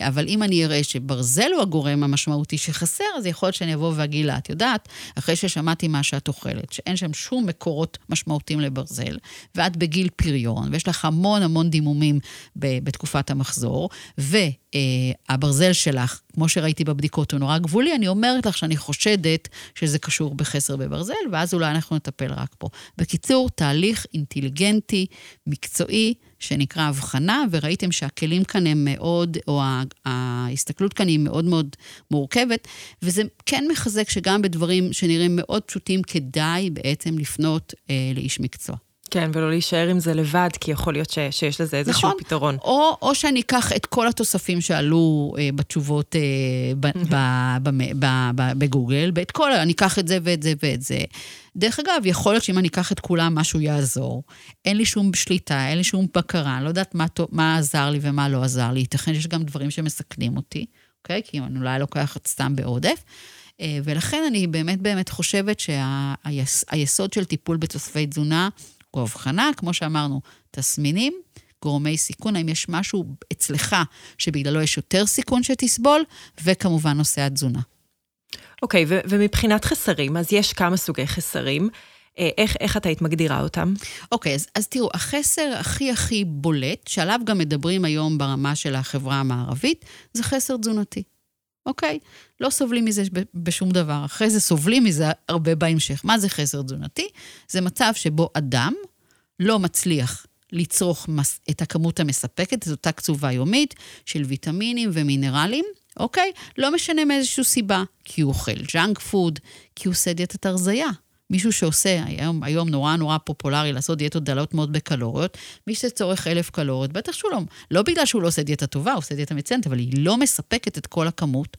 אבל אם אני אראה שברזל הוא הגורם המשמעותי שחסר, אז יכול להיות שאני אבוא ואגיד לה, את יודעת, אחרי ששמעתי מה שאת אוכלת, שאין שם שום מקורות משמעותיים לברזל, ואת בגיל פריון, ויש לך המון המון דימומים בתקופת המחזור, והברזל שלך, כמו שראיתי בבדיקות, הוא נורא גבולי, אני אומרת לך שאני חושדת שזה קשור בחסר בברזל, ואז אולי אנחנו נטפל רק פה. בקיצור, תהליך אינטליגנטי, מקצועי, שנקרא הבחנה, וראיתם שהכלים כאן הם מאוד, או ההסתכלות כאן היא מאוד מאוד מורכבת, וזה כן מחזק שגם בדברים שנראים מאוד פשוטים, כדאי בעצם לפנות אה, לאיש מקצוע. כן, ולא להישאר עם זה לבד, כי יכול להיות ש, שיש לזה איזשהו נכון. פתרון. או, או שאני אקח את כל התוספים שעלו אה, בתשובות אה, ב, ב, ב, ב, ב, בגוגל, ואת כל, אני אקח את זה ואת זה ואת זה. דרך אגב, יכול להיות שאם אני אקח את כולם, משהו יעזור. אין לי שום שליטה, אין לי שום בקרה, אני לא יודעת מה, מה עזר לי ומה לא עזר לי. ייתכן שיש גם דברים שמסכנים אותי, אוקיי? כי אני אולי לוקחת סתם בעודף. אה, ולכן אני באמת באמת חושבת שהיסוד של טיפול בתוספי תזונה הוא הבחנה, כמו שאמרנו, תסמינים, גורמי סיכון, האם יש משהו אצלך שבגללו יש יותר סיכון שתסבול, וכמובן נושא התזונה. אוקיי, okay, ומבחינת חסרים, אז יש כמה סוגי חסרים. אה, איך, איך את היית מגדירה אותם? אוקיי, okay, אז, אז תראו, החסר הכי הכי בולט, שעליו גם מדברים היום ברמה של החברה המערבית, זה חסר תזונתי. אוקיי? לא סובלים מזה בשום דבר. אחרי זה סובלים מזה הרבה בהמשך. מה זה חסר תזונתי? זה מצב שבו אדם לא מצליח לצרוך מס, את הכמות המספקת, את אותה קצובה יומית של ויטמינים ומינרלים, אוקיי? לא משנה מאיזושהי סיבה. כי הוא אוכל ג'אנק פוד, כי הוא עושה דיאטת הרזייה. מישהו שעושה, היום, היום נורא נורא פופולרי לעשות דיאטות דלות מאוד בקלוריות, מי שצורך אלף קלוריות, בטח שהוא לא, לא בגלל שהוא לא עושה דיאטה טובה, הוא עושה דיאטה מצוינת, אבל היא לא מספקת את כל הכמות.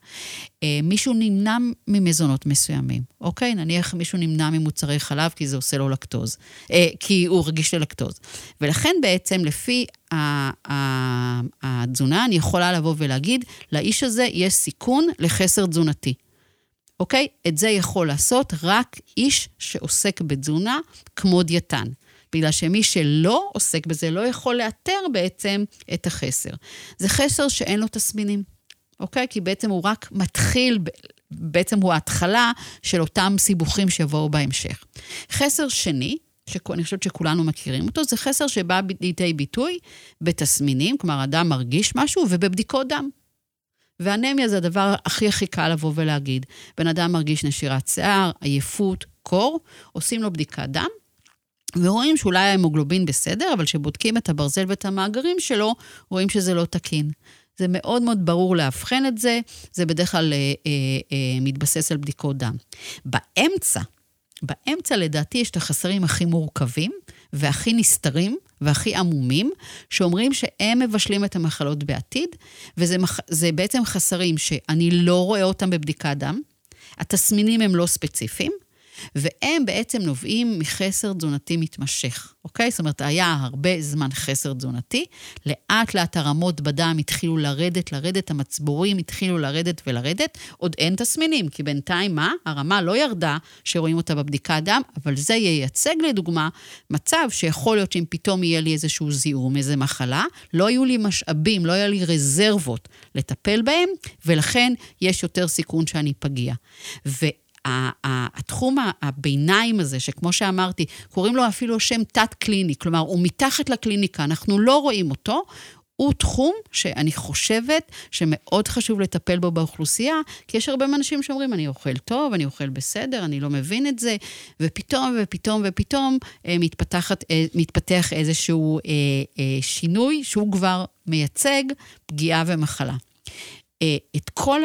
אה, מישהו נמנע ממזונות מסוימים, אוקיי? נניח מישהו נמנע ממוצרי חלב כי זה עושה לו לקטוז, אה, כי הוא רגיש ללקטוז. ולכן בעצם לפי התזונה, אני יכולה לבוא ולהגיד, לאיש הזה יש סיכון לחסר תזונתי. אוקיי? את זה יכול לעשות רק איש שעוסק בתזונה כמו דיאטן. בגלל שמי שלא עוסק בזה לא יכול לאתר בעצם את החסר. זה חסר שאין לו תסמינים, אוקיי? כי בעצם הוא רק מתחיל, בעצם הוא ההתחלה של אותם סיבוכים שיבואו בהמשך. חסר שני, שאני חושבת שכולנו מכירים אותו, זה חסר שבא לידי ביטוי בתסמינים, כלומר, אדם מרגיש משהו ובבדיקות דם. ואנמיה זה הדבר הכי הכי קל לבוא ולהגיד. בן אדם מרגיש נשירת שיער, עייפות, קור, עושים לו בדיקת דם, ורואים שאולי ההמוגלובין בסדר, אבל כשבודקים את הברזל ואת המאגרים שלו, רואים שזה לא תקין. זה מאוד מאוד ברור לאבחן את זה, זה בדרך כלל אה, אה, אה, מתבסס על בדיקות דם. באמצע, באמצע לדעתי יש את החסרים הכי מורכבים והכי נסתרים והכי עמומים, שאומרים שהם מבשלים את המחלות בעתיד, וזה. בעצם חסרים שאני לא רואה אותם בבדיקת דם, התסמינים הם לא ספציפיים, והם בעצם נובעים מחסר תזונתי מתמשך, אוקיי? זאת אומרת, היה הרבה זמן חסר תזונתי, לאט לאט הרמות בדם התחילו לרדת, לרדת, המצבורים התחילו לרדת ולרדת, עוד אין תסמינים, כי בינתיים מה? הרמה לא ירדה, שרואים אותה בבדיקת דם, אבל זה ייצג לדוגמה מצב שיכול להיות שאם פתאום יהיה לי איזשהו זיהום, איזו מחלה, לא היו לי משאבים, לא היה לי רזרבות לטפל בהם, ולכן יש יותר סיכון שאני פגיע. ו... התחום הביניים הזה, שכמו שאמרתי, קוראים לו אפילו שם תת-קליני, כלומר, הוא מתחת לקליניקה, אנחנו לא רואים אותו, הוא תחום שאני חושבת שמאוד חשוב לטפל בו באוכלוסייה, כי יש הרבה אנשים שאומרים, אני אוכל טוב, אני אוכל בסדר, אני לא מבין את זה, ופתאום ופתאום ופתאום אה, מתפתחת, אה, מתפתח איזשהו אה, אה, שינוי שהוא כבר מייצג פגיעה ומחלה. אה, את כל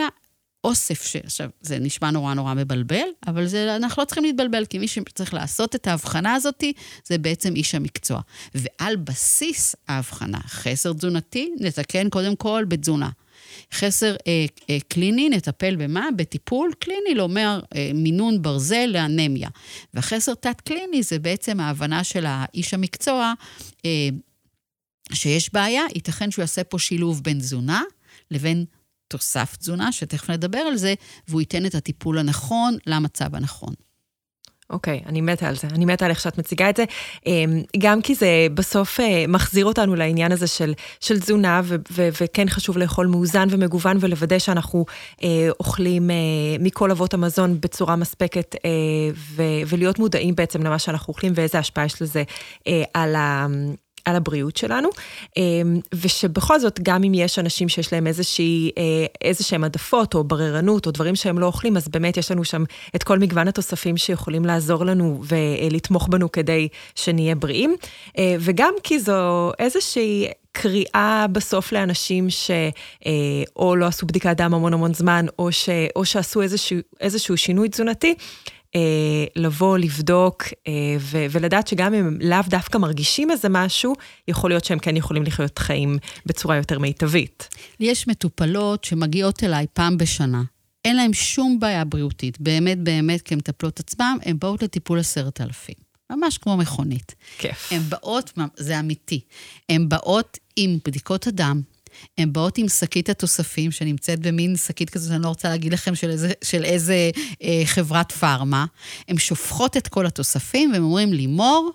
אוסף ש... עכשיו, זה נשמע נורא נורא מבלבל, אבל זה, אנחנו לא צריכים להתבלבל, כי מי שצריך לעשות את ההבחנה הזאת, זה בעצם איש המקצוע. ועל בסיס ההבחנה, חסר תזונתי, נתקן קודם כל בתזונה. חסר אה, אה, קליני, נטפל במה? בטיפול קליני, אומר אה, מינון ברזל לאנמיה. והחסר תת-קליני זה בעצם ההבנה של האיש המקצוע, אה, שיש בעיה, ייתכן שהוא יעשה פה שילוב בין תזונה לבין תוסף תזונה, שתכף נדבר על זה, והוא ייתן את הטיפול הנכון למצב הנכון. אוקיי, okay, אני מתה על זה. אני מתה על איך שאת מציגה את זה. אמ, גם כי זה בסוף אה, מחזיר אותנו לעניין הזה של, של תזונה, ו- ו- וכן חשוב לאכול מאוזן ומגוון ולוודא שאנחנו אה, אוכלים אה, מכל אבות המזון בצורה מספקת, אה, ו- ולהיות מודעים בעצם למה שאנחנו אוכלים ואיזה השפעה יש לזה אה, על, ה- על הבריאות שלנו, אמ, ושבכל זאת, גם אם יש אנשים שיש להם איזושהי, אה, איזה שהם עדפות או בררנות או דברים שהם לא אוכלים, אז באמת יש לנו שם את כל מגוון התוספים שיכולים לעזור לנו ולתמוך בנו כדי שנהיה בריאים, אה, וגם כי זו איזושהי... קריאה בסוף לאנשים שאו אה, לא עשו בדיקת דם המון המון זמן, או, ש, או שעשו איזשהו, איזשהו שינוי תזונתי, לבוא, לבדוק, אה, ו- ולדעת שגם אם הם לאו דווקא מרגישים איזה משהו, יכול להיות שהם כן יכולים לחיות חיים בצורה יותר מיטבית. יש מטופלות שמגיעות אליי פעם בשנה. אין להן שום בעיה בריאותית, באמת באמת כמטפלות עצמם, הן באות לטיפול עשרת אלפים. ממש כמו מכונית. כיף. הן באות, זה אמיתי, הן באות עם בדיקות הדם, הן באות עם שקית התוספים, שנמצאת במין שקית כזאת, אני לא רוצה להגיד לכם של איזה, של איזה אה, חברת פארמה. הן שופכות את כל התוספים, והן אומרים, לימור,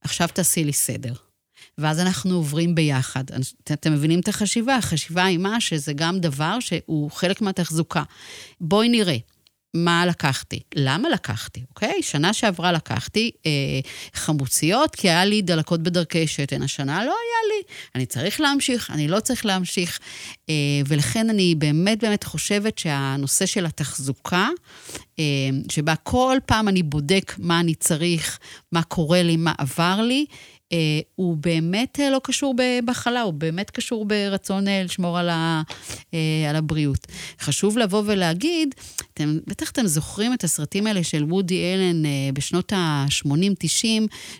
עכשיו תעשי לי סדר. ואז אנחנו עוברים ביחד. אתם מבינים את החשיבה? החשיבה היא מה? שזה גם דבר שהוא חלק מהתחזוקה. בואי נראה. מה לקחתי. למה לקחתי, אוקיי? שנה שעברה לקחתי אה, חמוציות, כי היה לי דלקות בדרכי שתן. השנה לא היה לי. אני צריך להמשיך, אני לא צריך להמשיך. אה, ולכן אני באמת באמת חושבת שהנושא של התחזוקה, אה, שבה כל פעם אני בודק מה אני צריך, מה קורה לי, מה עבר לי, הוא באמת אה, לא קשור במחלה, הוא באמת קשור ברצון אה, לשמור על, ה, על הבריאות. חשוב לבוא ולהגיד, אתם, בטח אתם זוכרים את הסרטים האלה של וודי אלן בשנות ה-80-90,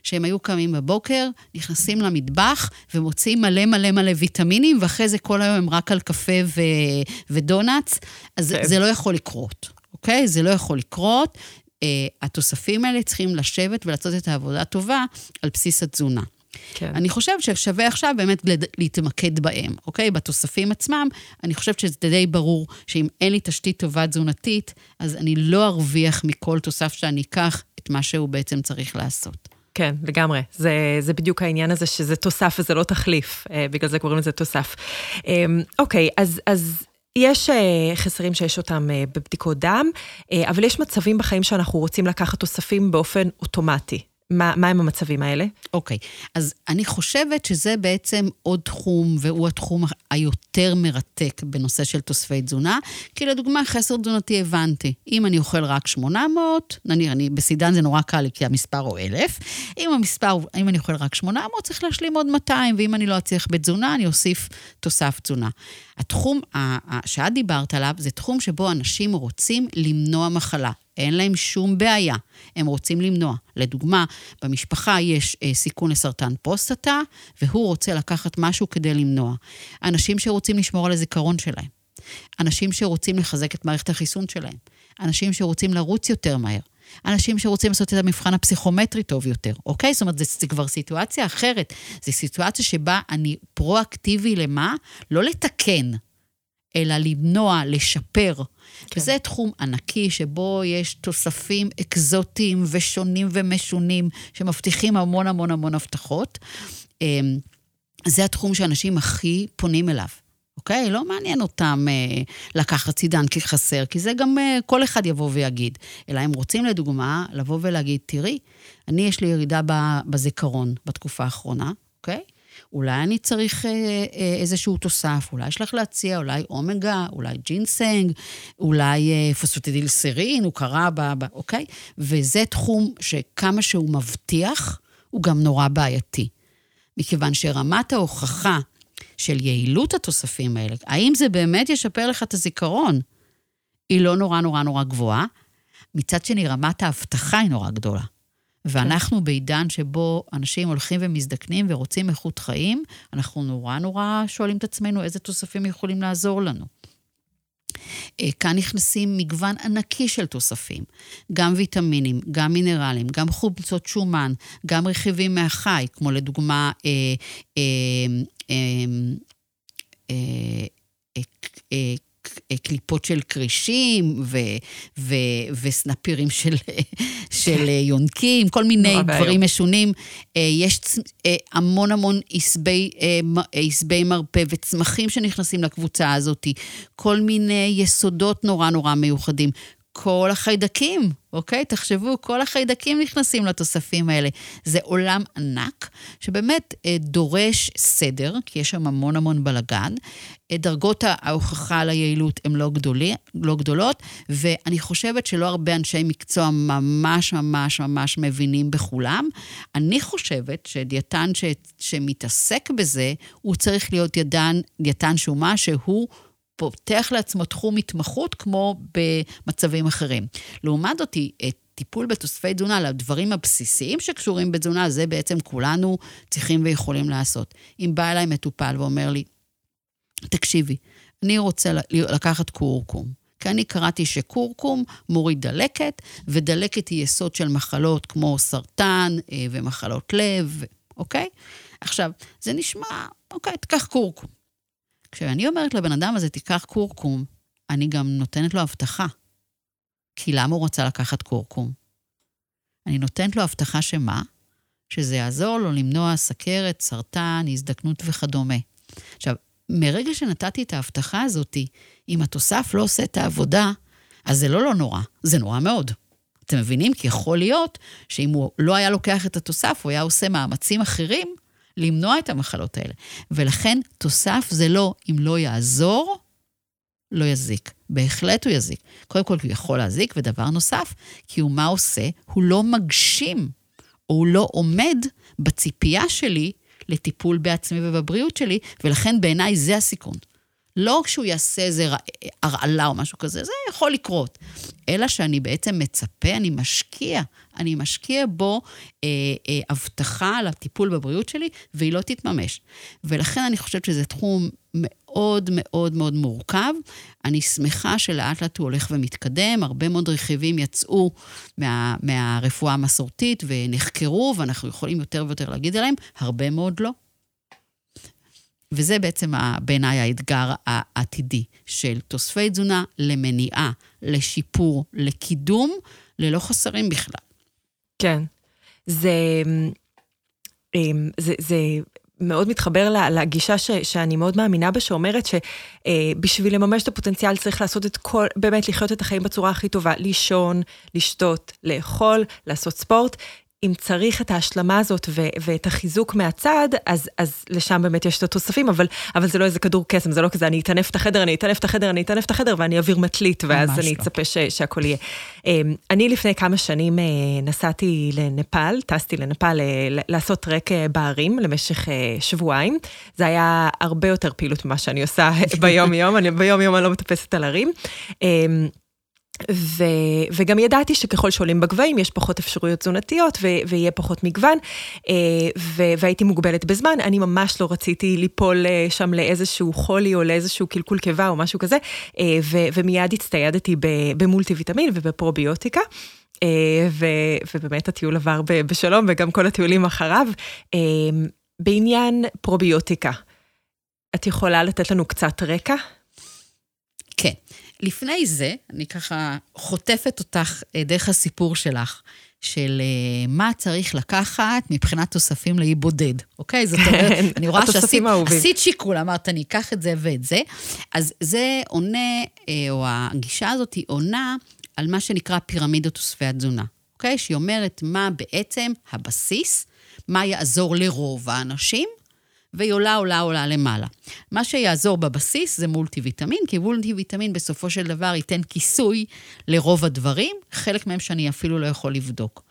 שהם היו קמים בבוקר, נכנסים למטבח ומוציאים מלא מלא מלא ויטמינים, ואחרי זה כל היום הם רק על קפה ו, ודונלדס, אז כן. זה לא יכול לקרות. אוקיי? זה לא יכול לקרות. Uh, התוספים האלה צריכים לשבת ולעשות את העבודה הטובה על בסיס התזונה. כן. אני חושבת ששווה עכשיו באמת להתמקד בהם, אוקיי? בתוספים עצמם, אני חושבת שזה די ברור שאם אין לי תשתית טובה תזונתית, אז אני לא ארוויח מכל תוסף שאני אקח את מה שהוא בעצם צריך לעשות. כן, לגמרי. זה, זה בדיוק העניין הזה שזה תוסף וזה לא תחליף, אה, בגלל זה קוראים לזה תוסף. אה, אוקיי, אז, אז יש uh, חסרים שיש אותם uh, בבדיקות דם, uh, אבל יש מצבים בחיים שאנחנו רוצים לקחת תוספים באופן אוטומטי. מה, מה הם המצבים האלה? אוקיי, okay. אז אני חושבת שזה בעצם עוד תחום, והוא התחום היותר מרתק בנושא של תוספי תזונה, כי לדוגמה, חסר תזונתי הבנתי. אם אני אוכל רק 800, נניח, אני, בסידן זה נורא קל לי, כי המספר הוא 1,000, אם המספר, אם אני אוכל רק 800, צריך להשלים עוד 200, ואם אני לא אצליח בתזונה, אני אוסיף תוסף תזונה. התחום שאת דיברת עליו, זה תחום שבו אנשים רוצים למנוע מחלה. אין להם שום בעיה, הם רוצים למנוע. לדוגמה, במשפחה יש אה, סיכון לסרטן פרוסטטה, והוא רוצה לקחת משהו כדי למנוע. אנשים שרוצים לשמור על הזיכרון שלהם. אנשים שרוצים לחזק את מערכת החיסון שלהם. אנשים שרוצים לרוץ יותר מהר. אנשים שרוצים לעשות את המבחן הפסיכומטרי טוב יותר, אוקיי? זאת אומרת, זו כבר סיטואציה אחרת. זו סיטואציה שבה אני פרואקטיבי למה? לא לתקן, אלא למנוע, לשפר. כן. וזה תחום ענקי שבו יש תוספים אקזוטיים ושונים ומשונים, שמבטיחים המון המון המון הבטחות. אמ, זה התחום שאנשים הכי פונים אליו. אוקיי? לא מעניין אותם אה, לקחת צידן כחסר, כי זה גם אה, כל אחד יבוא ויגיד. אלא הם רוצים, לדוגמה, לבוא ולהגיד, תראי, אני, יש לי ירידה בזיכרון בתקופה האחרונה, אוקיי? אולי אני צריך אה, אה, איזשהו תוסף, אולי יש לך להציע, אולי אומגה, אולי ג'ינסנג, אולי אה, פוספטידיל סרין, הוא קרה ב... ב אוקיי? וזה תחום שכמה שהוא מבטיח, הוא גם נורא בעייתי. מכיוון שרמת ההוכחה של יעילות התוספים האלה, האם זה באמת ישפר לך את הזיכרון, היא לא נורא נורא נורא גבוהה. מצד שני, רמת ההבטחה היא נורא גדולה. ואנחנו. בעידן שבו אנשים הולכים ומזדקנים ורוצים איכות חיים, אנחנו נורא נורא שואלים את עצמנו איזה תוספים יכולים לעזור לנו. אה, כאן נכנסים מגוון ענקי של תוספים, גם ויטמינים, גם מינרלים, גם חומצות שומן, גם רכיבים מהחי, כמו לדוגמה אה, אה, אה, אה, אה, אה, קליפות של כרישים ו, ו, וסנפירים של, של יונקים, כל מיני דברים משונים. אה, יש אה, המון המון עשבי, אה, עשבי מרפא וצמחים שנכנסים לקבוצה הזאת, כל מיני יסודות נורא נורא מיוחדים. כל החיידקים, אוקיי? תחשבו, כל החיידקים נכנסים לתוספים האלה. זה עולם ענק, שבאמת אה, דורש סדר, כי יש שם המון המון בלאגן. אה, דרגות ההוכחה על היעילות הן לא, לא גדולות, ואני חושבת שלא הרבה אנשי מקצוע ממש ממש ממש מבינים בכולם. אני חושבת שדיאטן ש, שמתעסק בזה, הוא צריך להיות ידן, דיאטן שומה שהוא... פותח לעצמו תחום התמחות כמו במצבים אחרים. לעומת זאת, טיפול בתוספי תזונה לדברים הבסיסיים שקשורים בתזונה, זה בעצם כולנו צריכים ויכולים לעשות. אם בא אליי מטופל ואומר לי, תקשיבי, אני רוצה לקחת קורקום. כי אני קראתי שקורקום מוריד דלקת, ודלקת היא יסוד של מחלות כמו סרטן אה, ומחלות לב, אוקיי? עכשיו, זה נשמע, אוקיי, תקח קורקום. כשאני אומרת לבן אדם הזה, תיקח קורקום, אני גם נותנת לו הבטחה. כי למה הוא רצה לקחת קורקום? אני נותנת לו הבטחה שמה? שזה יעזור לו למנוע סכרת, סרטן, הזדקנות וכדומה. עכשיו, מרגע שנתתי את ההבטחה הזאת, אם התוסף לא עושה את העבודה, אז זה לא לא נורא, זה נורא מאוד. אתם מבינים? כי יכול להיות שאם הוא לא היה לוקח את התוסף, הוא היה עושה מאמצים אחרים למנוע את המחלות האלה. ולכן תוסף זה לא, אם לא יעזור, לא יזיק. בהחלט הוא יזיק. קודם כל, הוא יכול להזיק, ודבר נוסף, כי הוא מה עושה? הוא לא מגשים, או הוא לא עומד בציפייה שלי לטיפול בעצמי ובבריאות שלי, ולכן בעיניי זה הסיכון. לא כשהוא יעשה איזה הרעלה או משהו כזה, זה יכול לקרות. אלא שאני בעצם מצפה, אני משקיע, אני משקיע בו אה, אה, הבטחה על הטיפול בבריאות שלי, והיא לא תתממש. ולכן אני חושבת שזה תחום מאוד מאוד מאוד מורכב. אני שמחה שלאט לאט הוא הולך ומתקדם, הרבה מאוד רכיבים יצאו מה, מהרפואה המסורתית ונחקרו, ואנחנו יכולים יותר ויותר להגיד עליהם, הרבה מאוד לא. וזה בעצם בעיניי האתגר העתידי של תוספי תזונה למניעה, לשיפור, לקידום, ללא חסרים בכלל. כן. זה, אמ, זה, זה מאוד מתחבר לגישה ש, שאני מאוד מאמינה בה, שאומרת שבשביל לממש את הפוטנציאל צריך לעשות את כל, באמת לחיות את החיים בצורה הכי טובה, לישון, לשתות, לאכול, לעשות ספורט. אם צריך את ההשלמה הזאת ו- ואת החיזוק מהצד, אז, אז לשם באמת יש את התוספים, אבל, אבל זה לא איזה כדור קסם, זה לא כזה, אני אטנף את החדר, אני אטנף את החדר, אני אטנף את החדר, ואני אעביר מטלית, ואז אני לא. אצפה ש- שהכל יהיה. אמ, אני לפני כמה שנים אה, נסעתי לנפאל, טסתי לנפאל אה, לעשות טרק בערים למשך שבועיים. זה היה הרבה יותר פעילות ממה שאני עושה ביום-יום, ביום-יום אני לא מטפסת על הרים. ו, וגם ידעתי שככל שעולים בגבהים יש פחות אפשרויות תזונתיות ויהיה פחות מגוון, אה, ו, והייתי מוגבלת בזמן, אני ממש לא רציתי ליפול אה, שם לאיזשהו חולי או לאיזשהו קלקול קיבה או משהו כזה, אה, ו, ומיד הצטיידתי במולטי ויטמין ובפרוביוטיקה. ו, ובאמת הטיול עבר בשלום וגם כל הטיולים אחריו. בעניין פרוביוטיקה, את יכולה לתת לנו קצת רקע? כן. לפני זה, אני ככה חוטפת אותך אה, דרך הסיפור שלך, של אה, מה צריך לקחת מבחינת תוספים לאי בודד, אוקיי? זאת אומרת, כן, אני רואה שעשית שיקול, אמרת, אני אקח את זה ואת זה. אז זה עונה, אה, או הגישה הזאת היא עונה על מה שנקרא פירמידות תוספי התזונה, אוקיי? שהיא אומרת מה בעצם הבסיס, מה יעזור לרוב האנשים, והיא עולה, עולה, עולה למעלה. מה שיעזור בבסיס זה מולטי ויטמין, כי מולטי ויטמין בסופו של דבר ייתן כיסוי לרוב הדברים, חלק מהם שאני אפילו לא יכול לבדוק.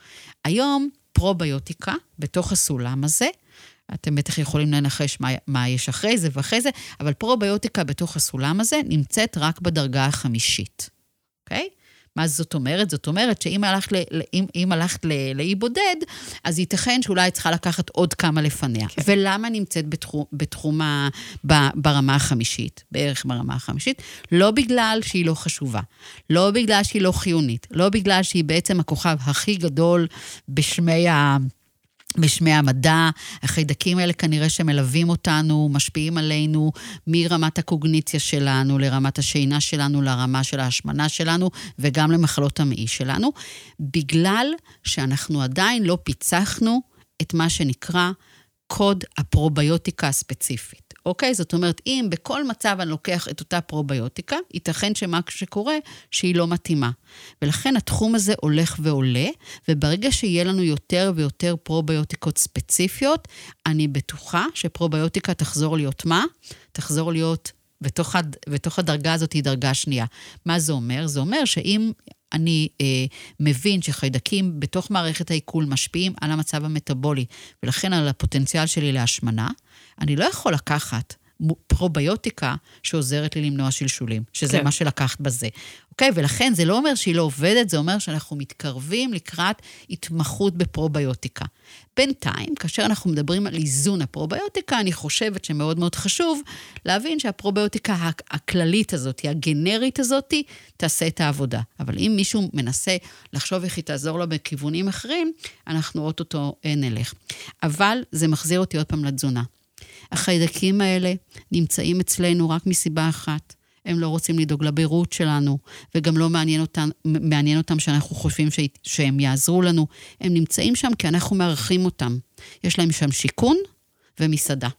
היום פרוביוטיקה בתוך הסולם הזה, אתם בטח יכולים לנחש מה, מה יש אחרי זה ואחרי זה, אבל פרוביוטיקה בתוך הסולם הזה נמצאת רק בדרגה החמישית, אוקיי? Okay? מה זאת אומרת? זאת אומרת שאם הלכת, ל, אם, אם הלכת ל, לאי בודד, אז ייתכן שאולי את צריכה לקחת עוד כמה לפניה. כן. ולמה נמצאת בתחום, בתחום ה, ב, ברמה החמישית, בערך ברמה החמישית? לא בגלל שהיא לא חשובה, לא בגלל שהיא לא חיונית, לא בגלל שהיא בעצם הכוכב הכי גדול בשמי ה... בשמי המדע, החיידקים האלה כנראה שמלווים אותנו, משפיעים עלינו מרמת הקוגניציה שלנו, לרמת השינה שלנו, לרמה של ההשמנה שלנו, וגם למחלות המעי שלנו, בגלל שאנחנו עדיין לא פיצחנו את מה שנקרא קוד הפרוביוטיקה הספציפית. אוקיי? זאת אומרת, אם בכל מצב אני לוקח את אותה פרוביוטיקה, ייתכן שמה שקורה, שהיא לא מתאימה. ולכן התחום הזה הולך ועולה, וברגע שיהיה לנו יותר ויותר פרוביוטיקות ספציפיות, אני בטוחה שפרוביוטיקה תחזור להיות מה? תחזור להיות בתוך, הד... בתוך הדרגה הזאת היא דרגה שנייה. מה זה אומר? זה אומר שאם אני אה, מבין שחיידקים בתוך מערכת העיכול משפיעים על המצב המטבולי, ולכן על הפוטנציאל שלי להשמנה, אני לא יכול לקחת פרוביוטיקה שעוזרת לי למנוע שלשולים, שזה כן. מה שלקחת בזה. אוקיי? ולכן זה לא אומר שהיא לא עובדת, זה אומר שאנחנו מתקרבים לקראת התמחות בפרוביוטיקה. בינתיים, כאשר אנחנו מדברים על איזון הפרוביוטיקה, אני חושבת שמאוד מאוד חשוב להבין שהפרוביוטיקה הכללית הזאת, הגנרית הזאת, תעשה את העבודה. אבל אם מישהו מנסה לחשוב איך היא תעזור לו בכיוונים אחרים, אנחנו אוטוטו נלך. אבל זה מחזיר אותי עוד פעם לתזונה. החיידקים האלה נמצאים אצלנו רק מסיבה אחת. הם לא רוצים לדאוג לביירות שלנו, וגם לא מעניין אותם, מעניין אותם שאנחנו חושבים ש, שהם יעזרו לנו. הם נמצאים שם כי אנחנו מארחים אותם. יש להם שם שיכון ומסעדה.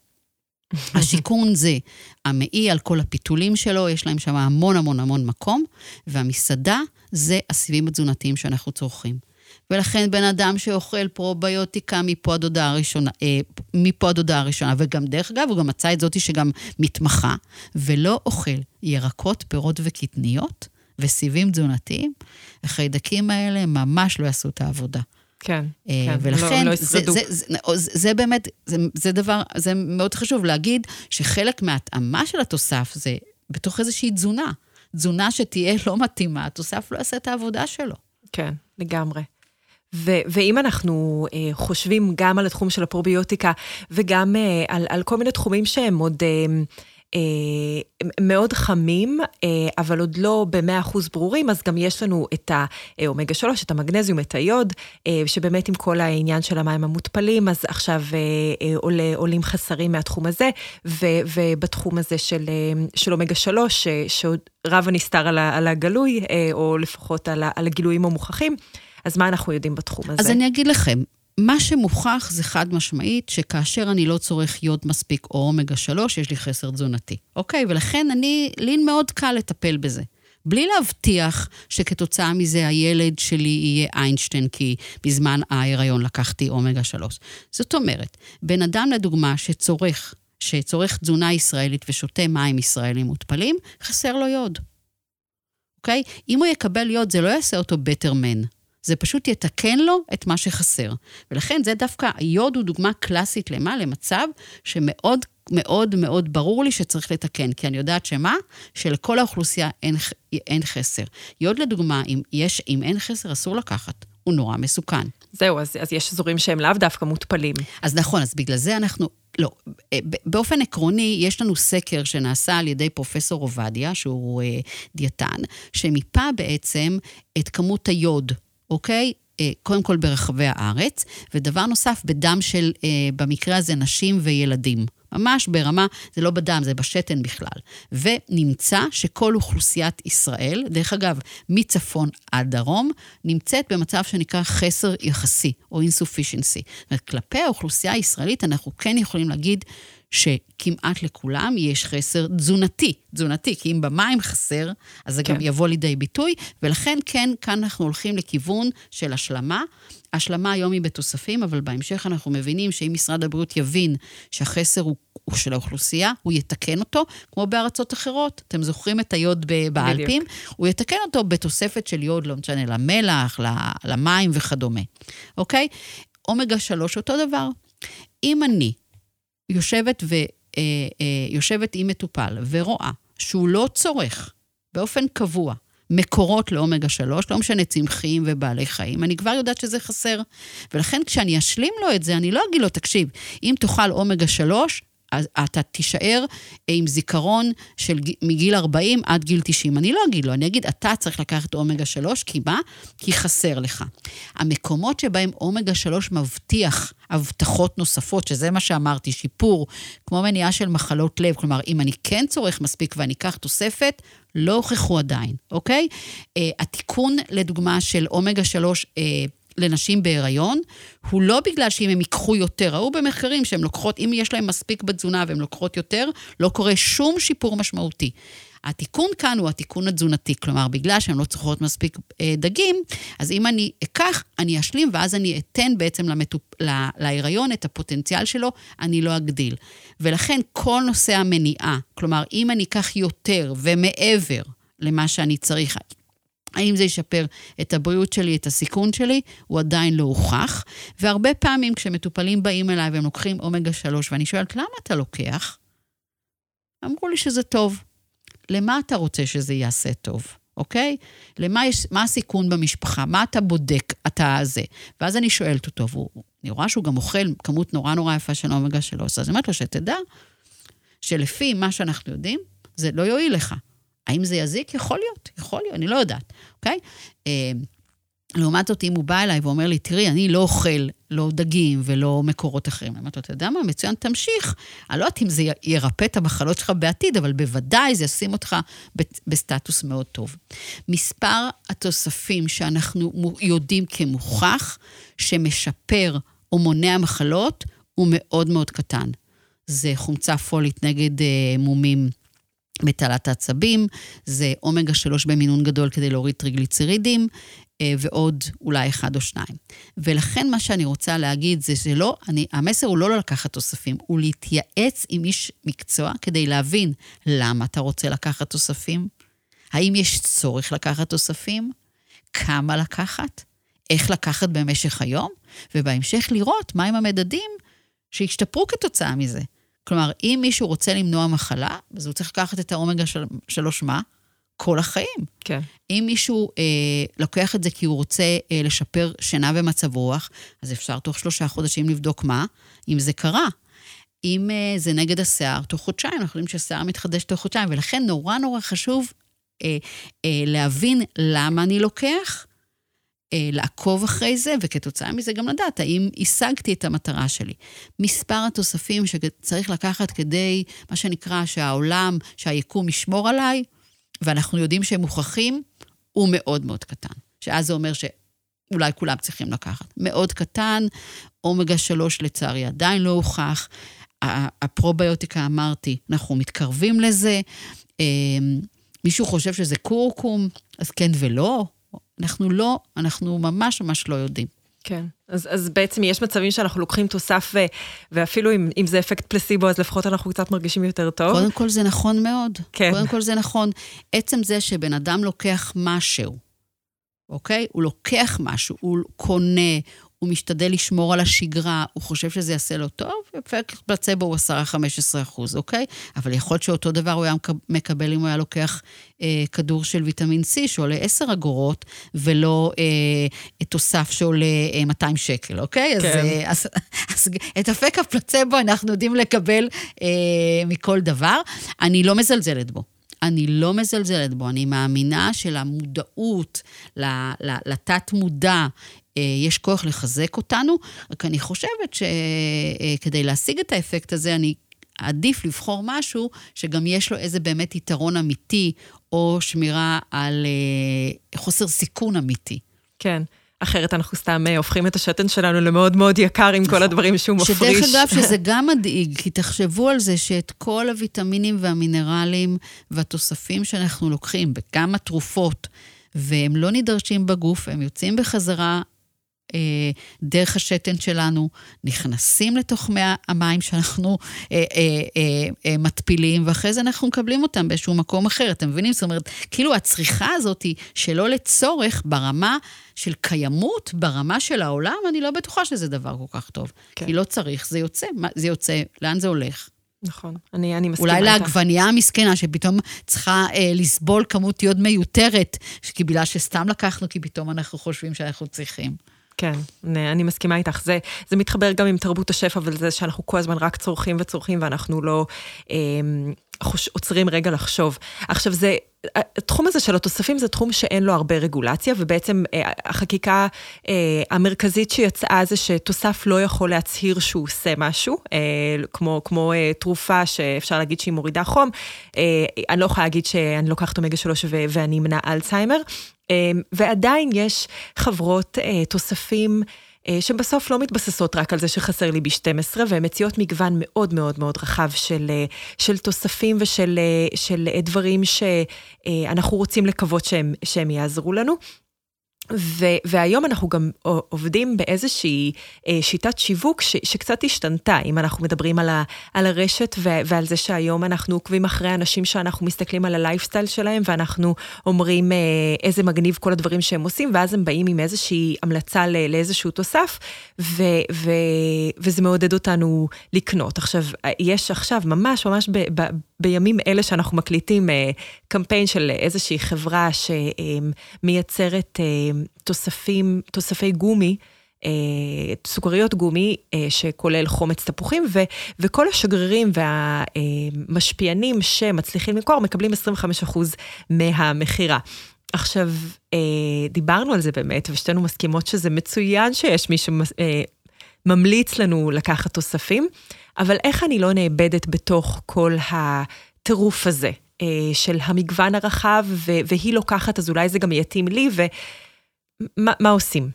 השיכון זה המעי על כל הפיתולים שלו, יש להם שם המון המון המון מקום, והמסעדה זה הסיבים התזונתיים שאנחנו צורכים. ולכן בן אדם שאוכל פרוביוטיקה מפה עד הודעה הראשונה, אה, מפה עד הודעה הראשונה, וגם דרך אגב, הוא גם מצא את זאתי שגם מתמחה, ולא אוכל ירקות, פירות וקטניות וסיבים תזונתיים, החיידקים האלה ממש לא יעשו את העבודה. כן, אה, כן, ולכן, לא, לא זה, זה, זה, זה, זה באמת, זה, זה דבר, זה מאוד חשוב להגיד שחלק מההתאמה של התוסף זה בתוך איזושהי תזונה. תזונה שתהיה לא מתאימה, התוסף לא יעשה את העבודה שלו. כן, לגמרי. ו- ואם אנחנו אה, חושבים גם על התחום של הפרוביוטיקה וגם אה, על, על כל מיני תחומים שהם עוד אה, אה, מאוד חמים, אה, אבל עוד לא במאה אחוז ברורים, אז גם יש לנו את האומגה 3, את המגנזיום, את היוד, אה, שבאמת עם כל העניין של המים המותפלים, אז עכשיו אה, אה, עולה, עולים חסרים מהתחום הזה, ו, ובתחום הזה של, אה, של אומגה 3, אה, שעוד רב הנסתר על, על הגלוי, אה, או לפחות על, על הגילויים המוכחים. אז מה אנחנו יודעים בתחום הזה? אז אני אגיד לכם, מה שמוכח זה חד משמעית, שכאשר אני לא צורך יוד מספיק או אומגה 3, יש לי חסר תזונתי. אוקיי? ולכן אני, לי מאוד קל לטפל בזה. בלי להבטיח שכתוצאה מזה הילד שלי יהיה איינשטיין, כי בזמן ההיריון לקחתי אומגה 3. זאת אומרת, בן אדם לדוגמה שצורך, שצורך תזונה ישראלית ושותה מים ישראלים מותפלים, חסר לו יוד. אוקיי? אם הוא יקבל יוד, זה לא יעשה אותו better man. זה פשוט יתקן לו את מה שחסר. ולכן זה דווקא, היוד הוא דוגמה קלאסית למה? למצב שמאוד מאוד מאוד ברור לי שצריך לתקן, כי אני יודעת שמה? שלכל האוכלוסייה אין, אין חסר. יוד לדוגמה, אם, יש, אם אין חסר, אסור לקחת. הוא נורא מסוכן. זהו, אז, אז יש אזורים שהם לאו דווקא מותפלים. אז נכון, אז בגלל זה אנחנו, לא, אה, באופן עקרוני, יש לנו סקר שנעשה על ידי פרופסור עובדיה, שהוא אה, דיאטן, שמיפה בעצם את כמות היוד, אוקיי? אה, קודם כל ברחבי הארץ, ודבר נוסף, בדם של, אה, במקרה הזה, נשים וילדים. ממש ברמה, זה לא בדם, זה בשתן בכלל. ונמצא שכל אוכלוסיית ישראל, דרך אגב, מצפון עד דרום, נמצאת במצב שנקרא חסר יחסי, או insufficiency. כלפי האוכלוסייה הישראלית אנחנו כן יכולים להגיד שכמעט לכולם יש חסר תזונתי, תזונתי, כי אם במים חסר, אז זה כן. גם יבוא לידי ביטוי, ולכן כן, כאן אנחנו הולכים לכיוון של השלמה. השלמה היום היא בתוספים, אבל בהמשך אנחנו מבינים שאם משרד הבריאות יבין שהחסר הוא, הוא של האוכלוסייה, הוא יתקן אותו, כמו בארצות אחרות. אתם זוכרים את היוד באלפים? בדיוק. הוא יתקן אותו בתוספת של יוד, לא משנה, למלח, למים וכדומה, אוקיי? אומגה 3, אותו דבר. אם אני יושבת, ו, אה, אה, יושבת עם מטופל ורואה שהוא לא צורך באופן קבוע מקורות לאומגה 3, לא משנה צמחיים ובעלי חיים, אני כבר יודעת שזה חסר. ולכן כשאני אשלים לו את זה, אני לא אגיד לו, תקשיב, אם תאכל אומגה 3, אז אתה תישאר עם זיכרון של מגיל 40 עד גיל 90. אני לא אגיד לו, אני אגיד, אתה צריך לקחת אומגה 3, כי מה? כי חסר לך. המקומות שבהם אומגה 3 מבטיח הבטחות נוספות, שזה מה שאמרתי, שיפור, כמו מניעה של מחלות לב, כלומר, אם אני כן צורך מספיק ואני אקח תוספת, לא הוכחו עדיין, אוקיי? Uh, התיקון, לדוגמה, של אומגה 3, uh, לנשים בהיריון, הוא לא בגלל שאם הם ייקחו יותר, ראו במחקרים שהן לוקחות, אם יש להן מספיק בתזונה והן לוקחות יותר, לא קורה שום שיפור משמעותי. התיקון כאן הוא התיקון התזונתי, כלומר, בגלל שהן לא צריכות מספיק אה, דגים, אז אם אני אקח, אני אשלים, ואז אני אתן בעצם למטופ... לה... להיריון את הפוטנציאל שלו, אני לא אגדיל. ולכן כל נושא המניעה, כלומר, אם אני אקח יותר ומעבר למה שאני צריך, האם זה ישפר את הבריאות שלי, את הסיכון שלי? הוא עדיין לא הוכח. והרבה פעמים כשמטופלים באים אליי והם לוקחים אומגה 3, ואני שואלת, למה אתה לוקח? אמרו לי שזה טוב. למה אתה רוצה שזה יעשה טוב, אוקיי? למה יש, מה הסיכון במשפחה? מה אתה בודק, אתה זה? ואז אני שואלת אותו, ואני רואה שהוא גם אוכל כמות נורא נורא יפה של אומגה 3, אז אני אומרת לו, שתדע שלפי מה שאנחנו יודעים, זה לא יועיל לך. האם זה יזיק? יכול להיות, יכול להיות, אני לא יודעת, אוקיי? אה, לעומת זאת, אם הוא בא אליי ואומר לי, תראי, אני לא אוכל לא דגים ולא מקורות אחרים. אומרת לו, אתה יודע מה, מצוין, תמשיך. אני לא יודעת אם זה ירפא את המחלות שלך בעתיד, אבל בוודאי זה ישים אותך בסטטוס מאוד טוב. מספר התוספים שאנחנו יודעים כמוכח, שמשפר או מונע מחלות, הוא מאוד מאוד קטן. זה חומצה פולית נגד אה, מומים בתעלת העצבים, זה אומגה 3 במינון גדול כדי להוריד טריגליצרידים, אה, ועוד אולי אחד או שניים. ולכן מה שאני רוצה להגיד זה שלא, אני, המסר הוא לא לקחת תוספים, הוא להתייעץ עם איש מקצוע כדי להבין למה אתה רוצה לקחת תוספים, האם יש צורך לקחת תוספים, כמה לקחת, איך לקחת במשך היום, ובהמשך לראות מהם המדדים שהשתפרו כתוצאה מזה. כלומר, אם מישהו רוצה למנוע מחלה, אז הוא צריך לקחת את האומגה של, שלוש מה? כל החיים. כן. אם מישהו אה, לוקח את זה כי הוא רוצה אה, לשפר שינה ומצב רוח, אז אפשר תוך שלושה חודשים לבדוק מה, אם זה קרה. אם אה, זה נגד השיער, תוך חודשיים, אנחנו יודעים שהשיער מתחדש תוך חודשיים, ולכן נורא נורא חשוב אה, אה, להבין למה אני לוקח, לעקוב אחרי זה, וכתוצאה מזה גם לדעת האם השגתי את המטרה שלי. מספר התוספים שצריך לקחת כדי, מה שנקרא, שהעולם, שהיקום ישמור עליי, ואנחנו יודעים שהם מוכרחים, הוא מאוד מאוד קטן. שאז זה אומר שאולי כולם צריכים לקחת. מאוד קטן, אומגה 3 לצערי עדיין לא הוכח. הפרוביוטיקה, אמרתי, אנחנו מתקרבים לזה. אמ, מישהו חושב שזה קורקום, אז כן ולא. אנחנו לא, אנחנו ממש ממש לא יודעים. כן, אז, אז בעצם יש מצבים שאנחנו לוקחים תוסף, ו, ואפילו אם, אם זה אפקט פלסיבו, אז לפחות אנחנו קצת מרגישים יותר טוב. קודם כל זה נכון מאוד. כן. קודם כל זה נכון. עצם זה שבן אדם לוקח משהו, אוקיי? הוא לוקח משהו, הוא קונה, הוא משתדל לשמור על השגרה, הוא חושב שזה יעשה לו טוב, אפקט פלצבו הוא 10-15 אחוז, אוקיי? אבל יכול להיות שאותו דבר הוא היה מקבל אם הוא היה לוקח אה, כדור של ויטמין C שעולה 10 אגורות, ולא אה, תוסף שעולה אה, 200 שקל, אוקיי? כן. אז, אה, אז, אז את אפקט הפלצבו אנחנו יודעים לקבל אה, מכל דבר. אני לא מזלזלת בו. אני לא מזלזלת בו, אני מאמינה שלמודעות, לתת-מודע, יש כוח לחזק אותנו, רק אני חושבת שכדי אה, להשיג את האפקט הזה, אני עדיף לבחור משהו שגם יש לו איזה באמת יתרון אמיתי, או שמירה על אה, חוסר סיכון אמיתי. כן. אחרת אנחנו סתם הופכים את השתן שלנו למאוד מאוד יקר עם כל נכון. הדברים שהוא מפריש. שדרך אגב, שזה גם מדאיג, כי תחשבו על זה שאת כל הוויטמינים והמינרלים והתוספים שאנחנו לוקחים, בכמה תרופות, והם לא נדרשים בגוף, הם יוצאים בחזרה אה, דרך השתן שלנו, נכנסים לתוך מי המים שאנחנו אה, אה, מתפילים, ואחרי זה אנחנו מקבלים אותם באיזשהו מקום אחר, אתם מבינים? זאת אומרת, כאילו הצריכה הזאת היא שלא לצורך ברמה של קיימות, ברמה של העולם, אני לא בטוחה שזה דבר כל כך טוב. כן. כי לא צריך, זה יוצא, זה יוצא, לאן זה הולך? נכון, אני, אני מסכימה איתך. אולי לעגבנייה המסכנה, שפתאום צריכה אה, לסבול כמות יוד מיותרת, בגלל שסתם לקחנו, כי פתאום אנחנו חושבים שאנחנו צריכים. כן, אני מסכימה איתך. זה, זה מתחבר גם עם תרבות השפע ולזה שאנחנו כל הזמן רק צורכים וצורכים ואנחנו לא אה, עוצרים רגע לחשוב. עכשיו, זה, התחום הזה של התוספים זה תחום שאין לו הרבה רגולציה, ובעצם אה, החקיקה אה, המרכזית שיצאה זה שתוסף לא יכול להצהיר שהוא עושה משהו, אה, כמו, כמו תרופה שאפשר להגיד שהיא מורידה חום. אני לא יכולה להגיד שאני לוקחת אומגה 3 ואני אמנע אלצהיימר, ועדיין יש חברות תוספים. אה, שבסוף לא מתבססות רק על זה שחסר לי ב-12, והן מציעות מגוון מאוד מאוד מאוד רחב של, אה, של תוספים ושל של דברים שאנחנו רוצים לקוות שהם, שהם יעזרו לנו. ו- והיום אנחנו גם עובדים באיזושהי אה, שיטת שיווק ש- שקצת השתנתה, אם אנחנו מדברים על, ה- על הרשת ו- ועל זה שהיום אנחנו עוקבים אחרי אנשים שאנחנו מסתכלים על הלייפסטייל שלהם, ואנחנו אומרים אה, איזה מגניב כל הדברים שהם עושים, ואז הם באים עם איזושהי המלצה ל- לאיזשהו תוסף, ו- ו- וזה מעודד אותנו לקנות. עכשיו, יש עכשיו, ממש ממש ב- ב- בימים אלה שאנחנו מקליטים אה, קמפיין של איזושהי חברה שמייצרת אה, תוספים, תוספי גומי. אה, סוכריות גומי שכולל חומץ תפוחים, ו, וכל השגרירים והמשפיענים שמצליחים למכור מקבלים 25% מהמכירה. עכשיו, דיברנו על זה באמת, ושתינו מסכימות שזה מצוין שיש מי שממליץ לנו לקחת תוספים. אבל איך אני לא נאבדת בתוך כל הטירוף הזה אה, של המגוון הרחב, והיא לוקחת, אז אולי זה גם יתאים לי, ומה עושים?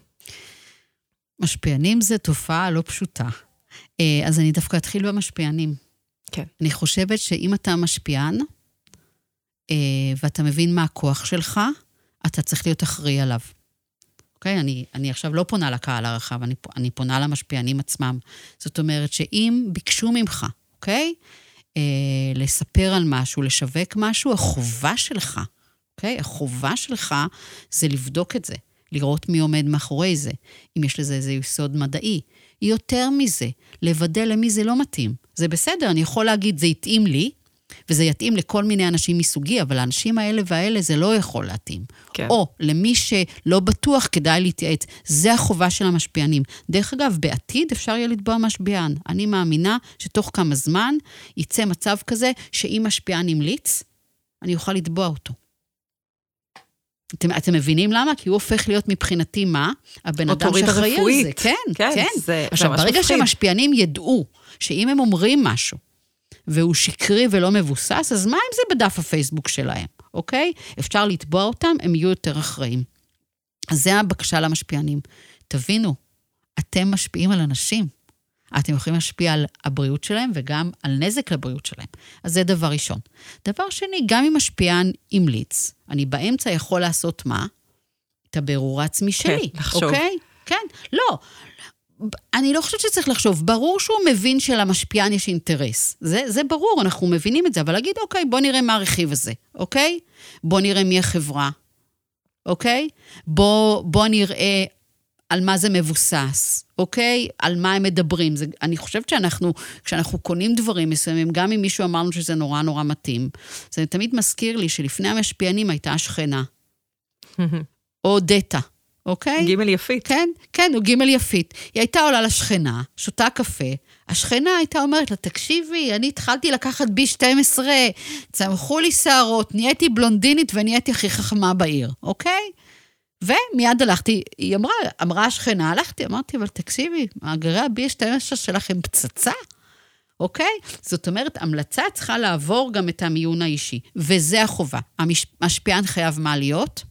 משפיענים זה תופעה לא פשוטה. אה, אז אני דווקא אתחיל במשפיענים. כן. אני חושבת שאם אתה משפיען, אה, ואתה מבין מה הכוח שלך, אתה צריך להיות אחראי עליו. אוקיי? אני, אני עכשיו לא פונה לקהל הרחב, אני, אני פונה למשפיענים עצמם. זאת אומרת שאם ביקשו ממך, אוקיי? אה, לספר על משהו, לשווק משהו, החובה שלך, אוקיי? החובה שלך זה לבדוק את זה, לראות מי עומד מאחורי זה, אם יש לזה איזה יסוד מדעי. יותר מזה, לוודא למי זה לא מתאים. זה בסדר, אני יכול להגיד, זה התאים לי, וזה יתאים לכל מיני אנשים מסוגי, אבל לאנשים האלה והאלה זה לא יכול להתאים. כן. או למי שלא בטוח כדאי להתייעץ. זה החובה של המשפיענים. דרך אגב, בעתיד אפשר יהיה לתבוע משפיען. אני מאמינה שתוך כמה זמן יצא מצב כזה שאם משפיען המליץ, אני אוכל לתבוע אותו. אתם, אתם מבינים למה? כי הוא הופך להיות מבחינתי מה? הבן אדם שאחראי על זה. כן, כן. כן. זה, עכשיו, ברגע מפחיד. שמשפיענים ידעו שאם הם אומרים משהו, והוא שקרי ולא מבוסס, אז מה אם זה בדף הפייסבוק שלהם, אוקיי? אפשר לתבוע אותם, הם יהיו יותר אחראים. אז זה הבקשה למשפיענים. תבינו, אתם משפיעים על אנשים. אתם יכולים להשפיע על הבריאות שלהם וגם על נזק לבריאות שלהם. אז זה דבר ראשון. דבר שני, גם אם משפיען המליץ, אני באמצע יכול לעשות מה? את הבירור העצמי שלי, כן, לחשוב. אוקיי? כן, לא. אני לא חושבת שצריך לחשוב. ברור שהוא מבין שלמשפיען יש אינטרס. זה, זה ברור, אנחנו מבינים את זה, אבל להגיד, אוקיי, בוא נראה מה הרכיב הזה, אוקיי? בוא נראה מי החברה, אוקיי? בוא, בוא נראה על מה זה מבוסס, אוקיי? על מה הם מדברים. זה, אני חושבת שאנחנו, כשאנחנו קונים דברים מסוימים, גם אם מישהו אמר לנו שזה נורא נורא מתאים, זה תמיד מזכיר לי שלפני המשפיענים הייתה השכנה, או דטה, אוקיי? גימל יפית. כן, כן, הוא גימל יפית. היא הייתה עולה לשכנה, שותה קפה, השכנה הייתה אומרת לה, תקשיבי, אני התחלתי לקחת B12, צמחו לי שערות, נהייתי בלונדינית ונהייתי הכי חכמה בעיר, אוקיי? ומיד הלכתי, היא אמרה, אמרה השכנה, הלכתי, אמרתי, אבל תקשיבי, מאגרי ה-B12 שלכם פצצה, אוקיי? זאת אומרת, המלצה צריכה לעבור גם את המיון האישי, וזה החובה. המשפיען חייב מה להיות?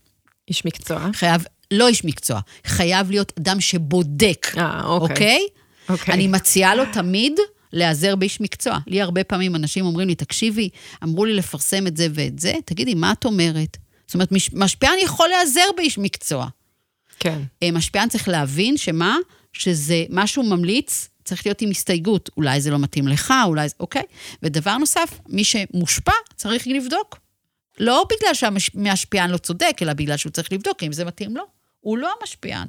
איש מקצוע. חייב, לא איש מקצוע, חייב להיות אדם שבודק, אה, אוקיי. אוקיי? אוקיי. אני מציעה לו תמיד להיעזר באיש מקצוע. לי הרבה פעמים אנשים אומרים לי, תקשיבי, אמרו לי לפרסם את זה ואת זה, תגידי, מה את אומרת? זאת אומרת, מש- משפיען יכול להיעזר באיש מקצוע. כן. אה, משפיען צריך להבין שמה? שזה משהו ממליץ, צריך להיות עם הסתייגות. אולי זה לא מתאים לך, אולי זה... אוקיי? ודבר נוסף, מי שמושפע צריך לבדוק. לא בגלל שהמשפיען לא צודק, אלא בגלל שהוא צריך לבדוק אם זה מתאים לו. הוא לא המשפיען,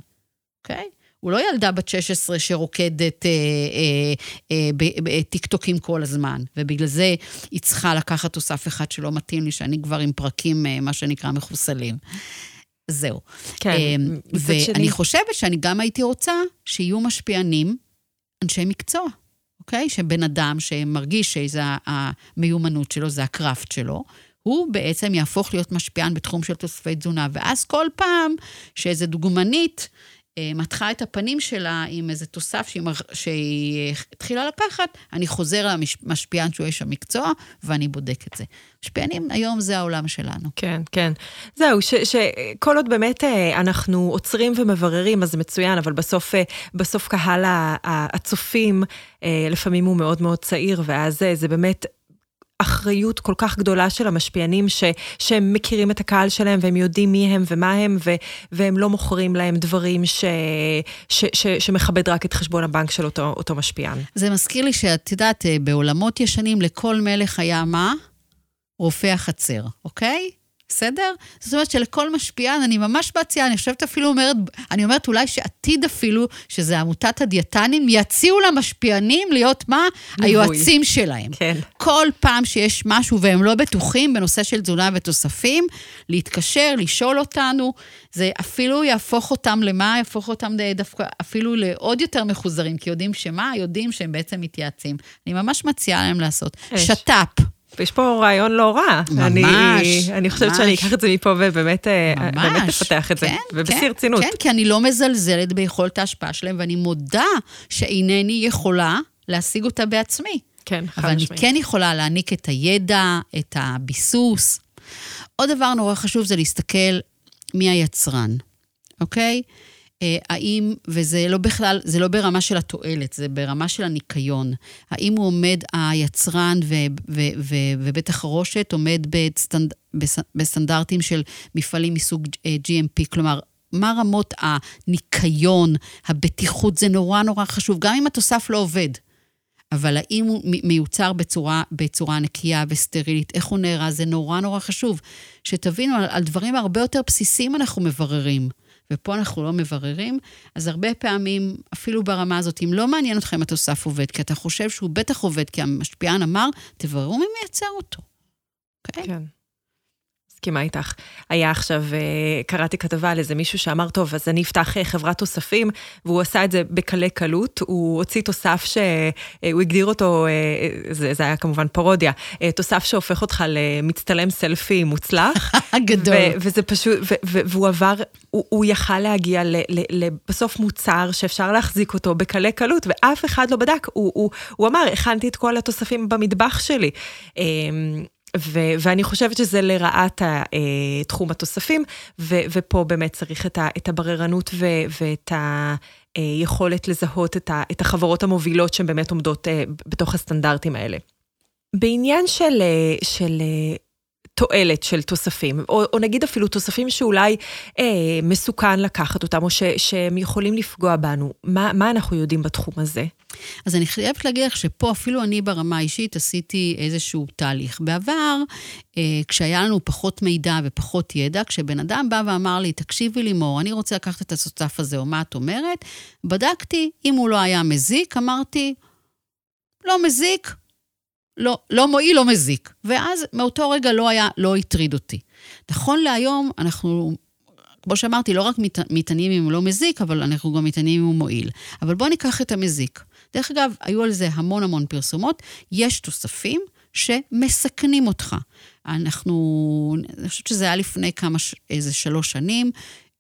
אוקיי? הוא לא ילדה בת 16 שרוקדת אה, אה, אה, בטיקטוקים כל הזמן, ובגלל זה היא צריכה לקחת תוסף אחד שלא מתאים לי, שאני כבר עם פרקים, אה, מה שנקרא, מחוסלים. זהו. כן. אה, ואני שני- חושבת שאני גם הייתי רוצה שיהיו משפיענים אנשי מקצוע, אוקיי? שבן אדם שמרגיש שזה המיומנות שלו, זה הקראפט שלו, הוא בעצם יהפוך להיות משפיען בתחום של תוספי תזונה. ואז כל פעם שאיזה דוגמנית אה, מתחה את הפנים שלה עם איזה תוסף שהיא, שהיא התחילה לקחת, אני חוזר למשפיען שהוא איש המקצוע, ואני בודק את זה. משפיענים היום זה העולם שלנו. כן, כן. זהו, שכל עוד באמת אה, אנחנו עוצרים ומבררים, אז זה מצוין, אבל בסוף, אה, בסוף קהל הצופים, אה, לפעמים הוא מאוד מאוד צעיר, ואז זה באמת... אחריות כל כך גדולה של המשפיענים, ש, שהם מכירים את הקהל שלהם והם יודעים מי הם ומה הם, ו, והם לא מוכרים להם דברים ש, ש, ש, שמכבד רק את חשבון הבנק של אותו, אותו משפיען. זה מזכיר לי שאת יודעת, אה, בעולמות ישנים לכל מלך היה מה? רופא החצר, אוקיי? בסדר? זאת אומרת שלכל משפיען, אני ממש מציעה, אני חושבת אפילו אומרת, אני אומרת אולי שעתיד אפילו, שזה עמותת הדיאטנים, יציעו למשפיענים להיות מה? ליווי. היועצים שלהם. כן. כל פעם שיש משהו והם לא בטוחים בנושא של תזונה ותוספים, להתקשר, לשאול אותנו, זה אפילו יהפוך אותם למה? יהפוך אותם דווקא אפילו לעוד יותר מחוזרים, כי יודעים שמה? יודעים שהם בעצם מתייעצים. אני ממש מציעה להם לעשות. שת"פ. ויש פה רעיון לא רע. ממש, אני, אני חושבת ממש. שאני אקח את זה מפה ובאמת אה, ממש. באמת אפתח את זה, כן, ובשיא כן, רצינות. כן, כי אני לא מזלזלת ביכולת ההשפעה שלהם, ואני מודה שאינני יכולה להשיג אותה בעצמי. כן, חד אבל אני משמעית. כן יכולה להעניק את הידע, את הביסוס. עוד דבר נורא חשוב זה להסתכל מי היצרן, אוקיי? אה, האם, וזה לא בכלל, זה לא ברמה של התועלת, זה ברמה של הניקיון. האם הוא עומד, היצרן ו, ו, ו, ובית החרושת עומד בסטנד, בס- בסטנדרטים של מפעלים מסוג אה, GMP, כלומר, מה רמות הניקיון, הבטיחות, זה נורא נורא חשוב, גם אם התוסף לא עובד. אבל האם הוא מיוצר בצורה, בצורה נקייה וסטרילית, איך הוא נארז, זה נורא נורא חשוב. שתבינו, על, על דברים הרבה יותר בסיסיים אנחנו מבררים, ופה אנחנו לא מבררים, אז הרבה פעמים, אפילו ברמה הזאת, אם לא מעניין אותך אם התוסף עובד, כי אתה חושב שהוא בטח עובד, כי המשפיען אמר, תבררו מי מייצר אותו. אוקיי? כן. מסכימה איתך. היה עכשיו, אה, קראתי כתבה על איזה מישהו שאמר, טוב, אז אני אפתח אה, חברת תוספים, והוא עשה את זה בקלי קלות, הוא הוציא תוסף שהוא הגדיר אותו, אה, זה, זה היה כמובן פרודיה, אה, תוסף שהופך אותך למצטלם סלפי מוצלח. גדול. ו- וזה פשוט, ו- ו- והוא עבר, הוא, הוא יכל להגיע ל- ל- ל- בסוף מוצר שאפשר להחזיק אותו בקלי קלות, ואף אחד לא בדק. הוא, הוא, הוא אמר, הכנתי את כל התוספים במטבח שלי. ו- ואני חושבת שזה לרעת ה- אה, תחום התוספים, ו- ופה באמת צריך את, ה- את הבררנות ו- ואת ה... יכולת לזהות את החברות המובילות שהן באמת עומדות בתוך הסטנדרטים האלה. בעניין של, של תועלת של תוספים, או, או נגיד אפילו תוספים שאולי אה, מסוכן לקחת אותם, או ש, שהם יכולים לפגוע בנו, מה, מה אנחנו יודעים בתחום הזה? אז אני חייבת להגיד לך שפה אפילו אני ברמה האישית עשיתי איזשהו תהליך. בעבר, אה, כשהיה לנו פחות מידע ופחות ידע, כשבן אדם בא ואמר לי, תקשיבי לימור, אני רוצה לקחת את התוסף הזה, או מה את אומרת, בדקתי, אם הוא לא היה מזיק, אמרתי, לא מזיק, לא, לא מועיל, לא מזיק. ואז מאותו רגע לא היה, לא הטריד אותי. נכון להיום, אנחנו, כמו שאמרתי, לא רק מתעניינים אם הוא לא מזיק, אבל אנחנו גם מתעניינים אם הוא מועיל. אבל בואו ניקח את המזיק. דרך אגב, היו על זה המון המון פרסומות. יש תוספים שמסכנים אותך. אנחנו, אני חושבת שזה היה לפני כמה, איזה שלוש שנים.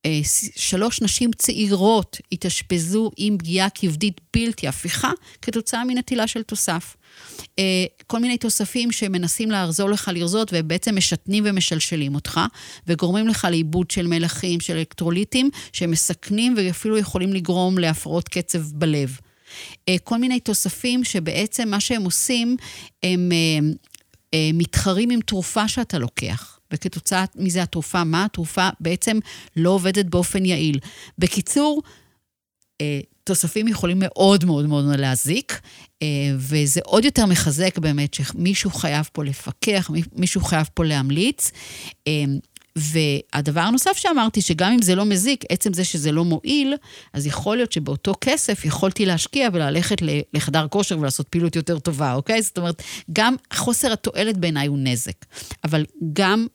אה, שלוש נשים צעירות התאשפזו עם פגיעה כבדית בלתי הפיכה כתוצאה מנטילה של תוסף. אה, כל מיני תוספים שמנסים לעזור לך לרזות ובעצם משתנים ומשלשלים אותך, וגורמים לך לאיבוד של מלחים, של אלקטרוליטים, שמסכנים ואפילו יכולים לגרום להפרעות קצב בלב. אה, כל מיני תוספים שבעצם מה שהם עושים, הם מתחרים עם תרופה שאתה לוקח. וכתוצאה מזה התרופה, מה התרופה בעצם לא עובדת באופן יעיל. בקיצור, אה, תוספים יכולים מאוד מאוד מאוד להזיק, אה, וזה עוד יותר מחזק באמת שמישהו חייב פה לפקח, מישהו חייב פה להמליץ. אה, והדבר הנוסף שאמרתי, שגם אם זה לא מזיק, עצם זה שזה לא מועיל, אז יכול להיות שבאותו כסף יכולתי להשקיע וללכת לחדר כושר ולעשות פעילות יותר טובה, אוקיי? זאת אומרת, גם חוסר התועלת בעיניי הוא נזק. אבל גם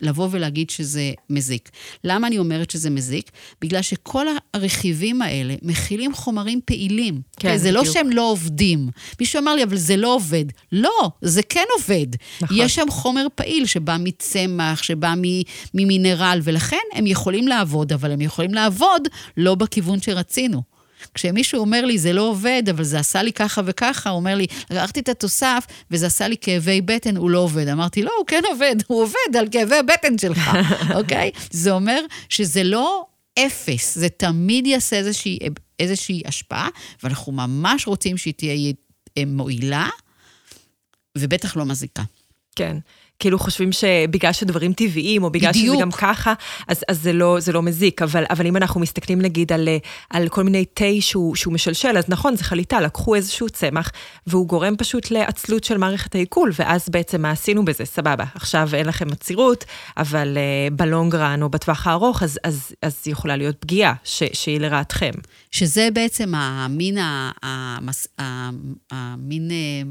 לבוא ולהגיד שזה מזיק. למה אני אומרת שזה מזיק? בגלל שכל הרכיבים האלה מכילים חומרים פעילים. כן, זה לא בדיוק. לא שהם לא עובדים. מישהו אמר לי, אבל זה לא עובד. לא, זה כן עובד. נכון. יש שם חומר פעיל שבא מצמח, שבא ממינרל, ולכן הם יכולים לעבוד, אבל הם יכולים לעבוד לא בכיוון שרצינו. כשמישהו אומר לי, זה לא עובד, אבל זה עשה לי ככה וככה, הוא אומר לי, לקחתי את התוסף וזה עשה לי כאבי בטן, הוא לא עובד. אמרתי, לא, הוא כן עובד, הוא עובד על כאבי הבטן שלך, אוקיי? זה אומר שזה לא אפס, זה תמיד יעשה איזושהי, איזושהי השפעה, ואנחנו ממש רוצים שהיא תהיה מועילה, ובטח לא מזיקה. כן. כאילו חושבים שבגלל שדברים טבעיים, או בגלל בדיוק. שזה גם ככה, אז, אז זה, לא, זה לא מזיק. אבל, אבל אם אנחנו מסתכלים נגיד על, על כל מיני תה שהוא, שהוא משלשל, אז נכון, זה חליטה, לקחו איזשהו צמח, והוא גורם פשוט לעצלות של מערכת העיכול, ואז בעצם מה עשינו בזה? סבבה, עכשיו אין לכם עצירות, אבל uh, בלונגרן או בטווח הארוך, אז, אז, אז יכולה להיות פגיעה ש, שהיא לרעתכם. שזה בעצם המין, המס, המין אה,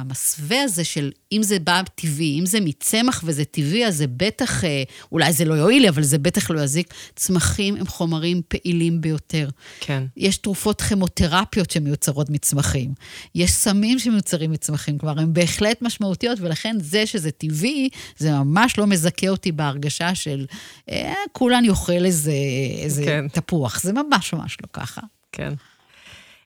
המסווה הזה של אם זה בא טבעי, אם זה מצמח וזה טבעי, אז זה בטח, אה, אולי זה לא יועיל לי, אבל זה בטח לא יזיק. צמחים הם חומרים פעילים ביותר. כן. יש תרופות כימותרפיות שמיוצרות מצמחים. יש סמים שמיוצרים מצמחים, כלומר, הן בהחלט משמעותיות, ולכן זה שזה טבעי, זה ממש לא מזכה אותי בהרגשה של אה, כולן יאכל איזה, איזה כן. תפוח. זה ממש ממש לא ככה. כן.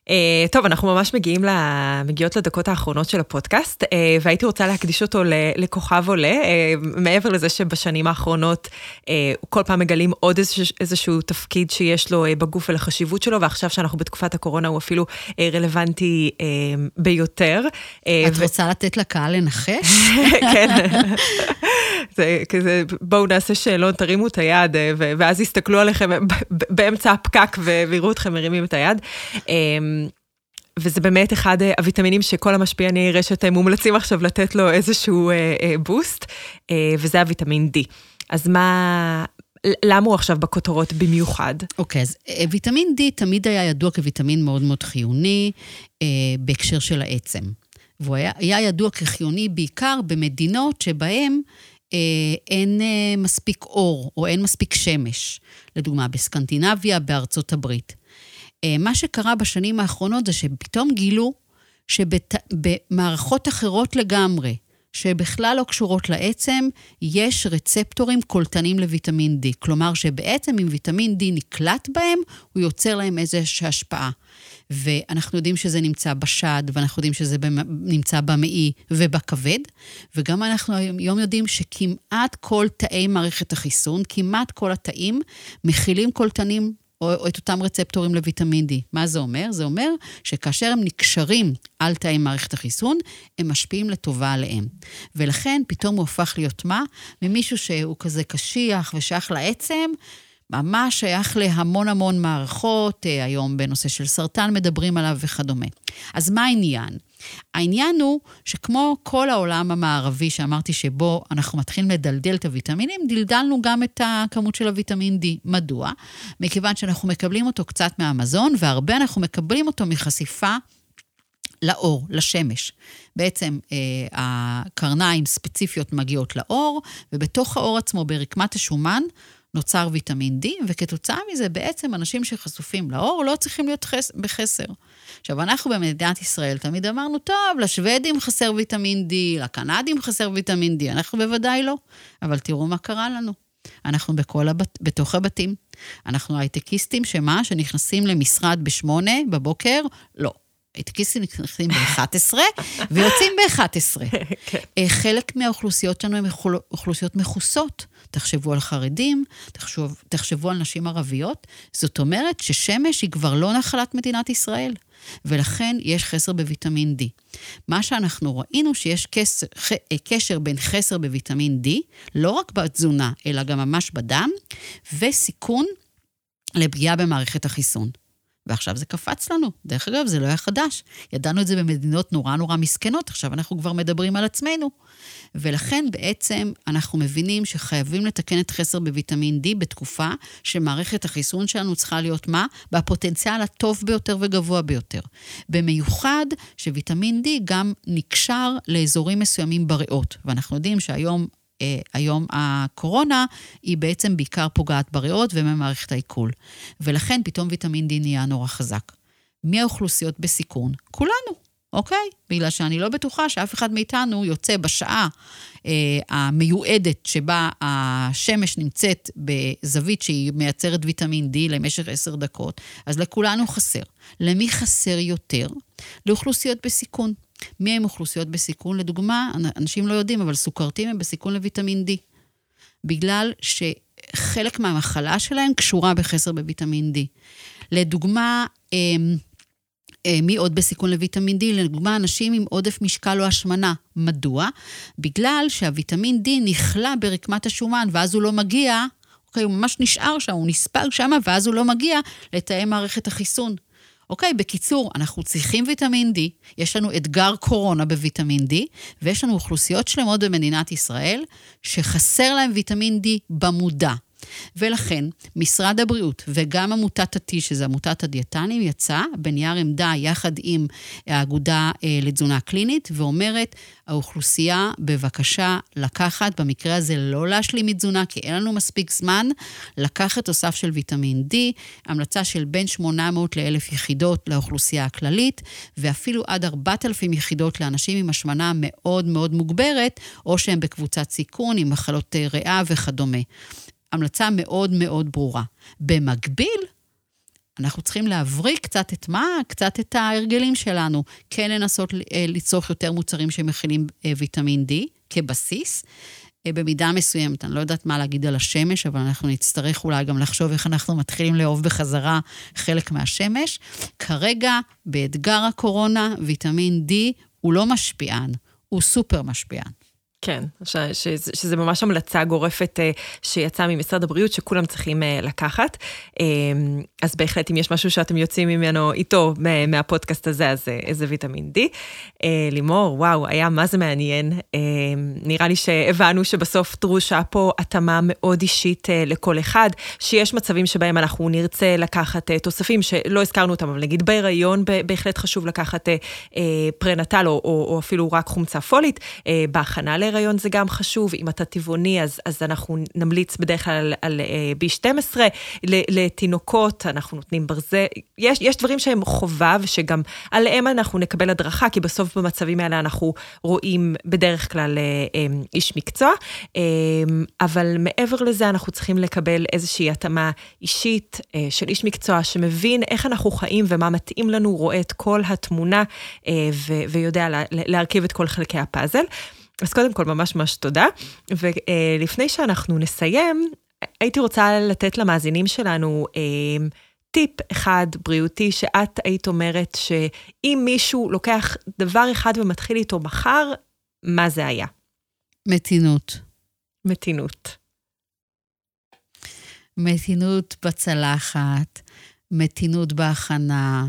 Uh, טוב, אנחנו ממש מגיעים, לה, מגיעות לדקות האחרונות של הפודקאסט, uh, והייתי רוצה להקדיש אותו לכוכב עולה, uh, מעבר לזה שבשנים האחרונות uh, כל פעם מגלים עוד איזשהו, איזשהו תפקיד שיש לו uh, בגוף ולחשיבות שלו, ועכשיו שאנחנו בתקופת הקורונה הוא אפילו uh, רלוונטי uh, ביותר. Uh, את ו... רוצה לתת לקהל לנחש? כן. זה כזה, בואו נעשה שאלון, תרימו את היד, ואז יסתכלו עליכם באמצע הפקק ויראו אתכם מרימים את היד. וזה באמת אחד אה, הוויטמינים שכל המשפיעני רשת מומלצים עכשיו לתת לו איזשהו אה, אה, בוסט, אה, וזה הוויטמין D. אז מה, למה הוא עכשיו בכותרות במיוחד? אוקיי, okay, אז אה, ויטמין D תמיד היה ידוע כוויטמין מאוד מאוד חיוני אה, בהקשר של העצם. והוא היה, היה ידוע כחיוני בעיקר במדינות שבהן אה, אין אה, מספיק אור או אין מספיק שמש. לדוגמה, בסקנדינביה, בארצות הברית. אה, מה שקרה בשנים האחרונות זה שפתאום גילו שבמערכות אחרות לגמרי, שבכלל לא קשורות לעצם, יש רצפטורים קולטנים לויטמין D. כלומר שבעצם אם ויטמין D נקלט בהם, הוא יוצר להם איזושהי השפעה. ואנחנו יודעים שזה נמצא בשד, ואנחנו יודעים שזה נמצא במעי ובכבד, וגם אנחנו היום יודעים שכמעט כל תאי מערכת החיסון, כמעט כל התאים, מכילים קולטנים או את אותם רצפטורים לוויטמין D. מה זה אומר? זה אומר שכאשר הם נקשרים על תאי מערכת החיסון, הם משפיעים לטובה עליהם. ולכן פתאום הוא הפך להיות מה? ממישהו שהוא כזה קשיח ושייך לעצם, ממש שייך להמון המון מערכות, אה, היום בנושא של סרטן מדברים עליו וכדומה. אז מה העניין? העניין הוא שכמו כל העולם המערבי שאמרתי שבו אנחנו מתחילים לדלדל את הוויטמינים, דלדלנו גם את הכמות של הוויטמין D. מדוע? מכיוון שאנחנו מקבלים אותו קצת מהמזון, והרבה אנחנו מקבלים אותו מחשיפה לאור, לשמש. בעצם אה, הקרניים ספציפיות מגיעות לאור, ובתוך האור עצמו, ברקמת השומן, נוצר ויטמין D, וכתוצאה מזה בעצם אנשים שחשופים לאור לא צריכים להיות חס... בחסר. עכשיו, אנחנו במדינת ישראל תמיד אמרנו, טוב, לשוודים חסר ויטמין D, לקנדים חסר ויטמין D, אנחנו בוודאי לא. אבל תראו מה קרה לנו. אנחנו בכל הבת... בתוך הבתים. אנחנו הייטקיסטים שמה? שנכנסים למשרד בשמונה בבוקר? לא. הייטקיסטים נכנסים ב-11 ויוצאים ב-11. כן. אה, חלק מהאוכלוסיות שלנו הן אוכלוסיות מכוסות. תחשבו על חרדים, תחשבו, תחשבו על נשים ערביות. זאת אומרת ששמש היא כבר לא נחלת מדינת ישראל, ולכן יש חסר בוויטמין D. מה שאנחנו ראינו שיש קשר, קשר בין חסר בוויטמין D, לא רק בתזונה, אלא גם ממש בדם, וסיכון לפגיעה במערכת החיסון. ועכשיו זה קפץ לנו. דרך אגב, זה לא היה חדש. ידענו את זה במדינות נורא נורא מסכנות, עכשיו אנחנו כבר מדברים על עצמנו. ולכן בעצם אנחנו מבינים שחייבים לתקן את חסר בוויטמין D בתקופה שמערכת החיסון שלנו צריכה להיות מה? בפוטנציאל הטוב ביותר וגבוה ביותר. במיוחד שוויטמין D גם נקשר לאזורים מסוימים בריאות. ואנחנו יודעים שהיום היום הקורונה היא בעצם בעיקר פוגעת בריאות וממערכת העיכול. ולכן פתאום ויטמין D נהיה נורא חזק. מי האוכלוסיות בסיכון? כולנו, אוקיי? בגלל שאני לא בטוחה שאף אחד מאיתנו יוצא בשעה אה, המיועדת שבה השמש נמצאת בזווית שהיא מייצרת ויטמין D למשך עשר דקות, אז לכולנו חסר. למי חסר יותר? לאוכלוסיות בסיכון. מי הם אוכלוסיות בסיכון? לדוגמה, אנשים לא יודעים, אבל סוכרתים הם בסיכון לוויטמין D. בגלל שחלק מהמחלה שלהם קשורה בחסר בוויטמין D. לדוגמה, אמ, אה, מי עוד בסיכון לוויטמין D? לדוגמה, אנשים עם עודף משקל או השמנה. מדוע? בגלל שהוויטמין D נכלה ברקמת השומן, ואז הוא לא מגיע, אוקיי, הוא ממש נשאר שם, הוא נספג שם, ואז הוא לא מגיע לתאי מערכת החיסון. אוקיי, בקיצור, אנחנו צריכים ויטמין D, יש לנו אתגר קורונה בוויטמין D, ויש לנו אוכלוסיות שלמות במדינת ישראל שחסר להם ויטמין D במודע. ולכן, משרד הבריאות וגם עמותת ה-T, שזה עמותת הדיאטנים, יצא בנייר עמדה יחד עם האגודה אה, לתזונה קלינית, ואומרת, האוכלוסייה, בבקשה לקחת, במקרה הזה לא להשלים מתזונה, כי אין לנו מספיק זמן, לקחת תוסף של ויטמין D, המלצה של בין 800 ל-1,000 יחידות לאוכלוסייה הכללית, ואפילו עד 4,000 יחידות לאנשים עם השמנה מאוד מאוד מוגברת, או שהם בקבוצת סיכון עם מחלות אה, ריאה וכדומה. המלצה מאוד מאוד ברורה. במקביל, אנחנו צריכים להבריא קצת את מה? קצת את ההרגלים שלנו. כן לנסות אה, לצרוך יותר מוצרים שמכילים אה, ויטמין D כבסיס. אה, במידה מסוימת, אני לא יודעת מה להגיד על השמש, אבל אנחנו נצטרך אולי גם לחשוב איך אנחנו מתחילים לאהוב בחזרה חלק מהשמש. כרגע, באתגר הקורונה, ויטמין D הוא לא משפיען, הוא סופר משפיען. כן, ש, ש, שזה ממש המלצה גורפת uh, שיצאה ממשרד הבריאות שכולם צריכים uh, לקחת. Um, אז בהחלט, אם יש משהו שאתם יוצאים ממנו איתו מהפודקאסט הזה, אז uh, איזה ויטמין D. לימור, וואו, היה מה זה מעניין. Uh, נראה לי שהבנו שבסוף דרושה פה התאמה מאוד אישית לכל אחד, שיש מצבים שבהם אנחנו נרצה לקחת תוספים שלא הזכרנו אותם, אבל נגיד בהיריון בהחלט חשוב לקחת פרנטל או, או, או אפילו רק חומצה פולית, בהכנה ל... בהיריון זה גם חשוב, אם אתה טבעוני אז, אז אנחנו נמליץ בדרך כלל על, על uh, B12, לתינוקות אנחנו נותנים ברזל, יש, יש דברים שהם חובה ושגם עליהם אנחנו נקבל הדרכה, כי בסוף במצבים האלה אנחנו רואים בדרך כלל uh, איש מקצוע, אבל מעבר לזה אנחנו צריכים לקבל איזושהי התאמה אישית של איש מקצוע שמבין איך אנחנו חיים ומה מתאים לנו, רואה את כל התמונה ויודע לה- להרכיב את כל חלקי הפאזל. אז קודם כל, ממש ממש תודה. ולפני שאנחנו נסיים, הייתי רוצה לתת למאזינים שלנו אה, טיפ אחד בריאותי שאת היית אומרת שאם מישהו לוקח דבר אחד ומתחיל איתו מחר, מה זה היה? מתינות. מתינות. מתינות בצלחת, מתינות בהכנה,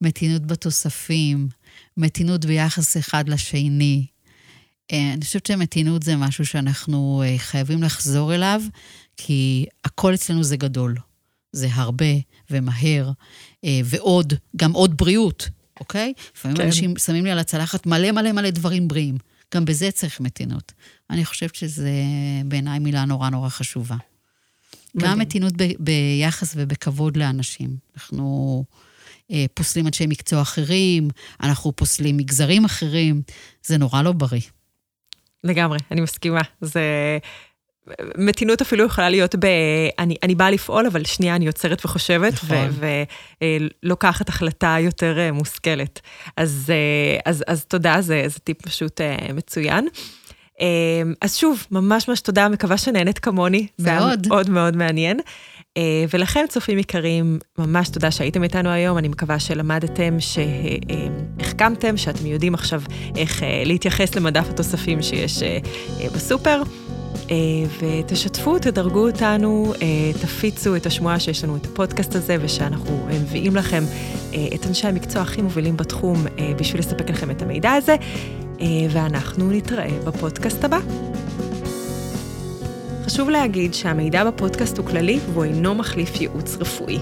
מתינות בתוספים, מתינות ביחס אחד לשני. אה, אני חושבת שמתינות זה משהו שאנחנו אה, חייבים לחזור אליו, כי הכל אצלנו זה גדול. זה הרבה ומהר, אה, ועוד, גם עוד בריאות, אוקיי? לפעמים כן. אנשים שמים לי על הצלחת מלא מלא מלא דברים בריאים. גם בזה צריך מתינות. אני חושבת שזה בעיניי מילה נורא נורא חשובה. מדהים. גם מתינות ב- ביחס ובכבוד לאנשים. אנחנו אה, פוסלים אנשי מקצוע אחרים, אנחנו פוסלים מגזרים אחרים, זה נורא לא בריא. לגמרי, אני מסכימה. זה... מתינות אפילו יכולה להיות ב... אני, אני באה לפעול, אבל שנייה אני עוצרת וחושבת, נכון. ולוקחת החלטה יותר אה, מושכלת. אז, אה, אז, אז תודה, זה, זה טיפ פשוט אה, מצוין. אז שוב, ממש ממש תודה, מקווה שנהנית כמוני. מאוד. זה היה מאוד מאוד מעניין. ולכם, צופים יקרים, ממש תודה שהייתם איתנו היום. אני מקווה שלמדתם, שהחכמתם, שאתם יודעים עכשיו איך להתייחס למדף התוספים שיש בסופר. אה, ותשתפו, תדרגו אותנו, אה, תפיצו את השמועה שיש לנו את הפודקאסט הזה, ושאנחנו אה, מביאים לכם את אנשי המקצוע הכי מובילים בתחום בשביל לספק לכם את המידע הזה, ואנחנו נתראה בפודקאסט הבא. חשוב להגיד שהמידע בפודקאסט הוא כללי והוא אינו מחליף ייעוץ רפואי.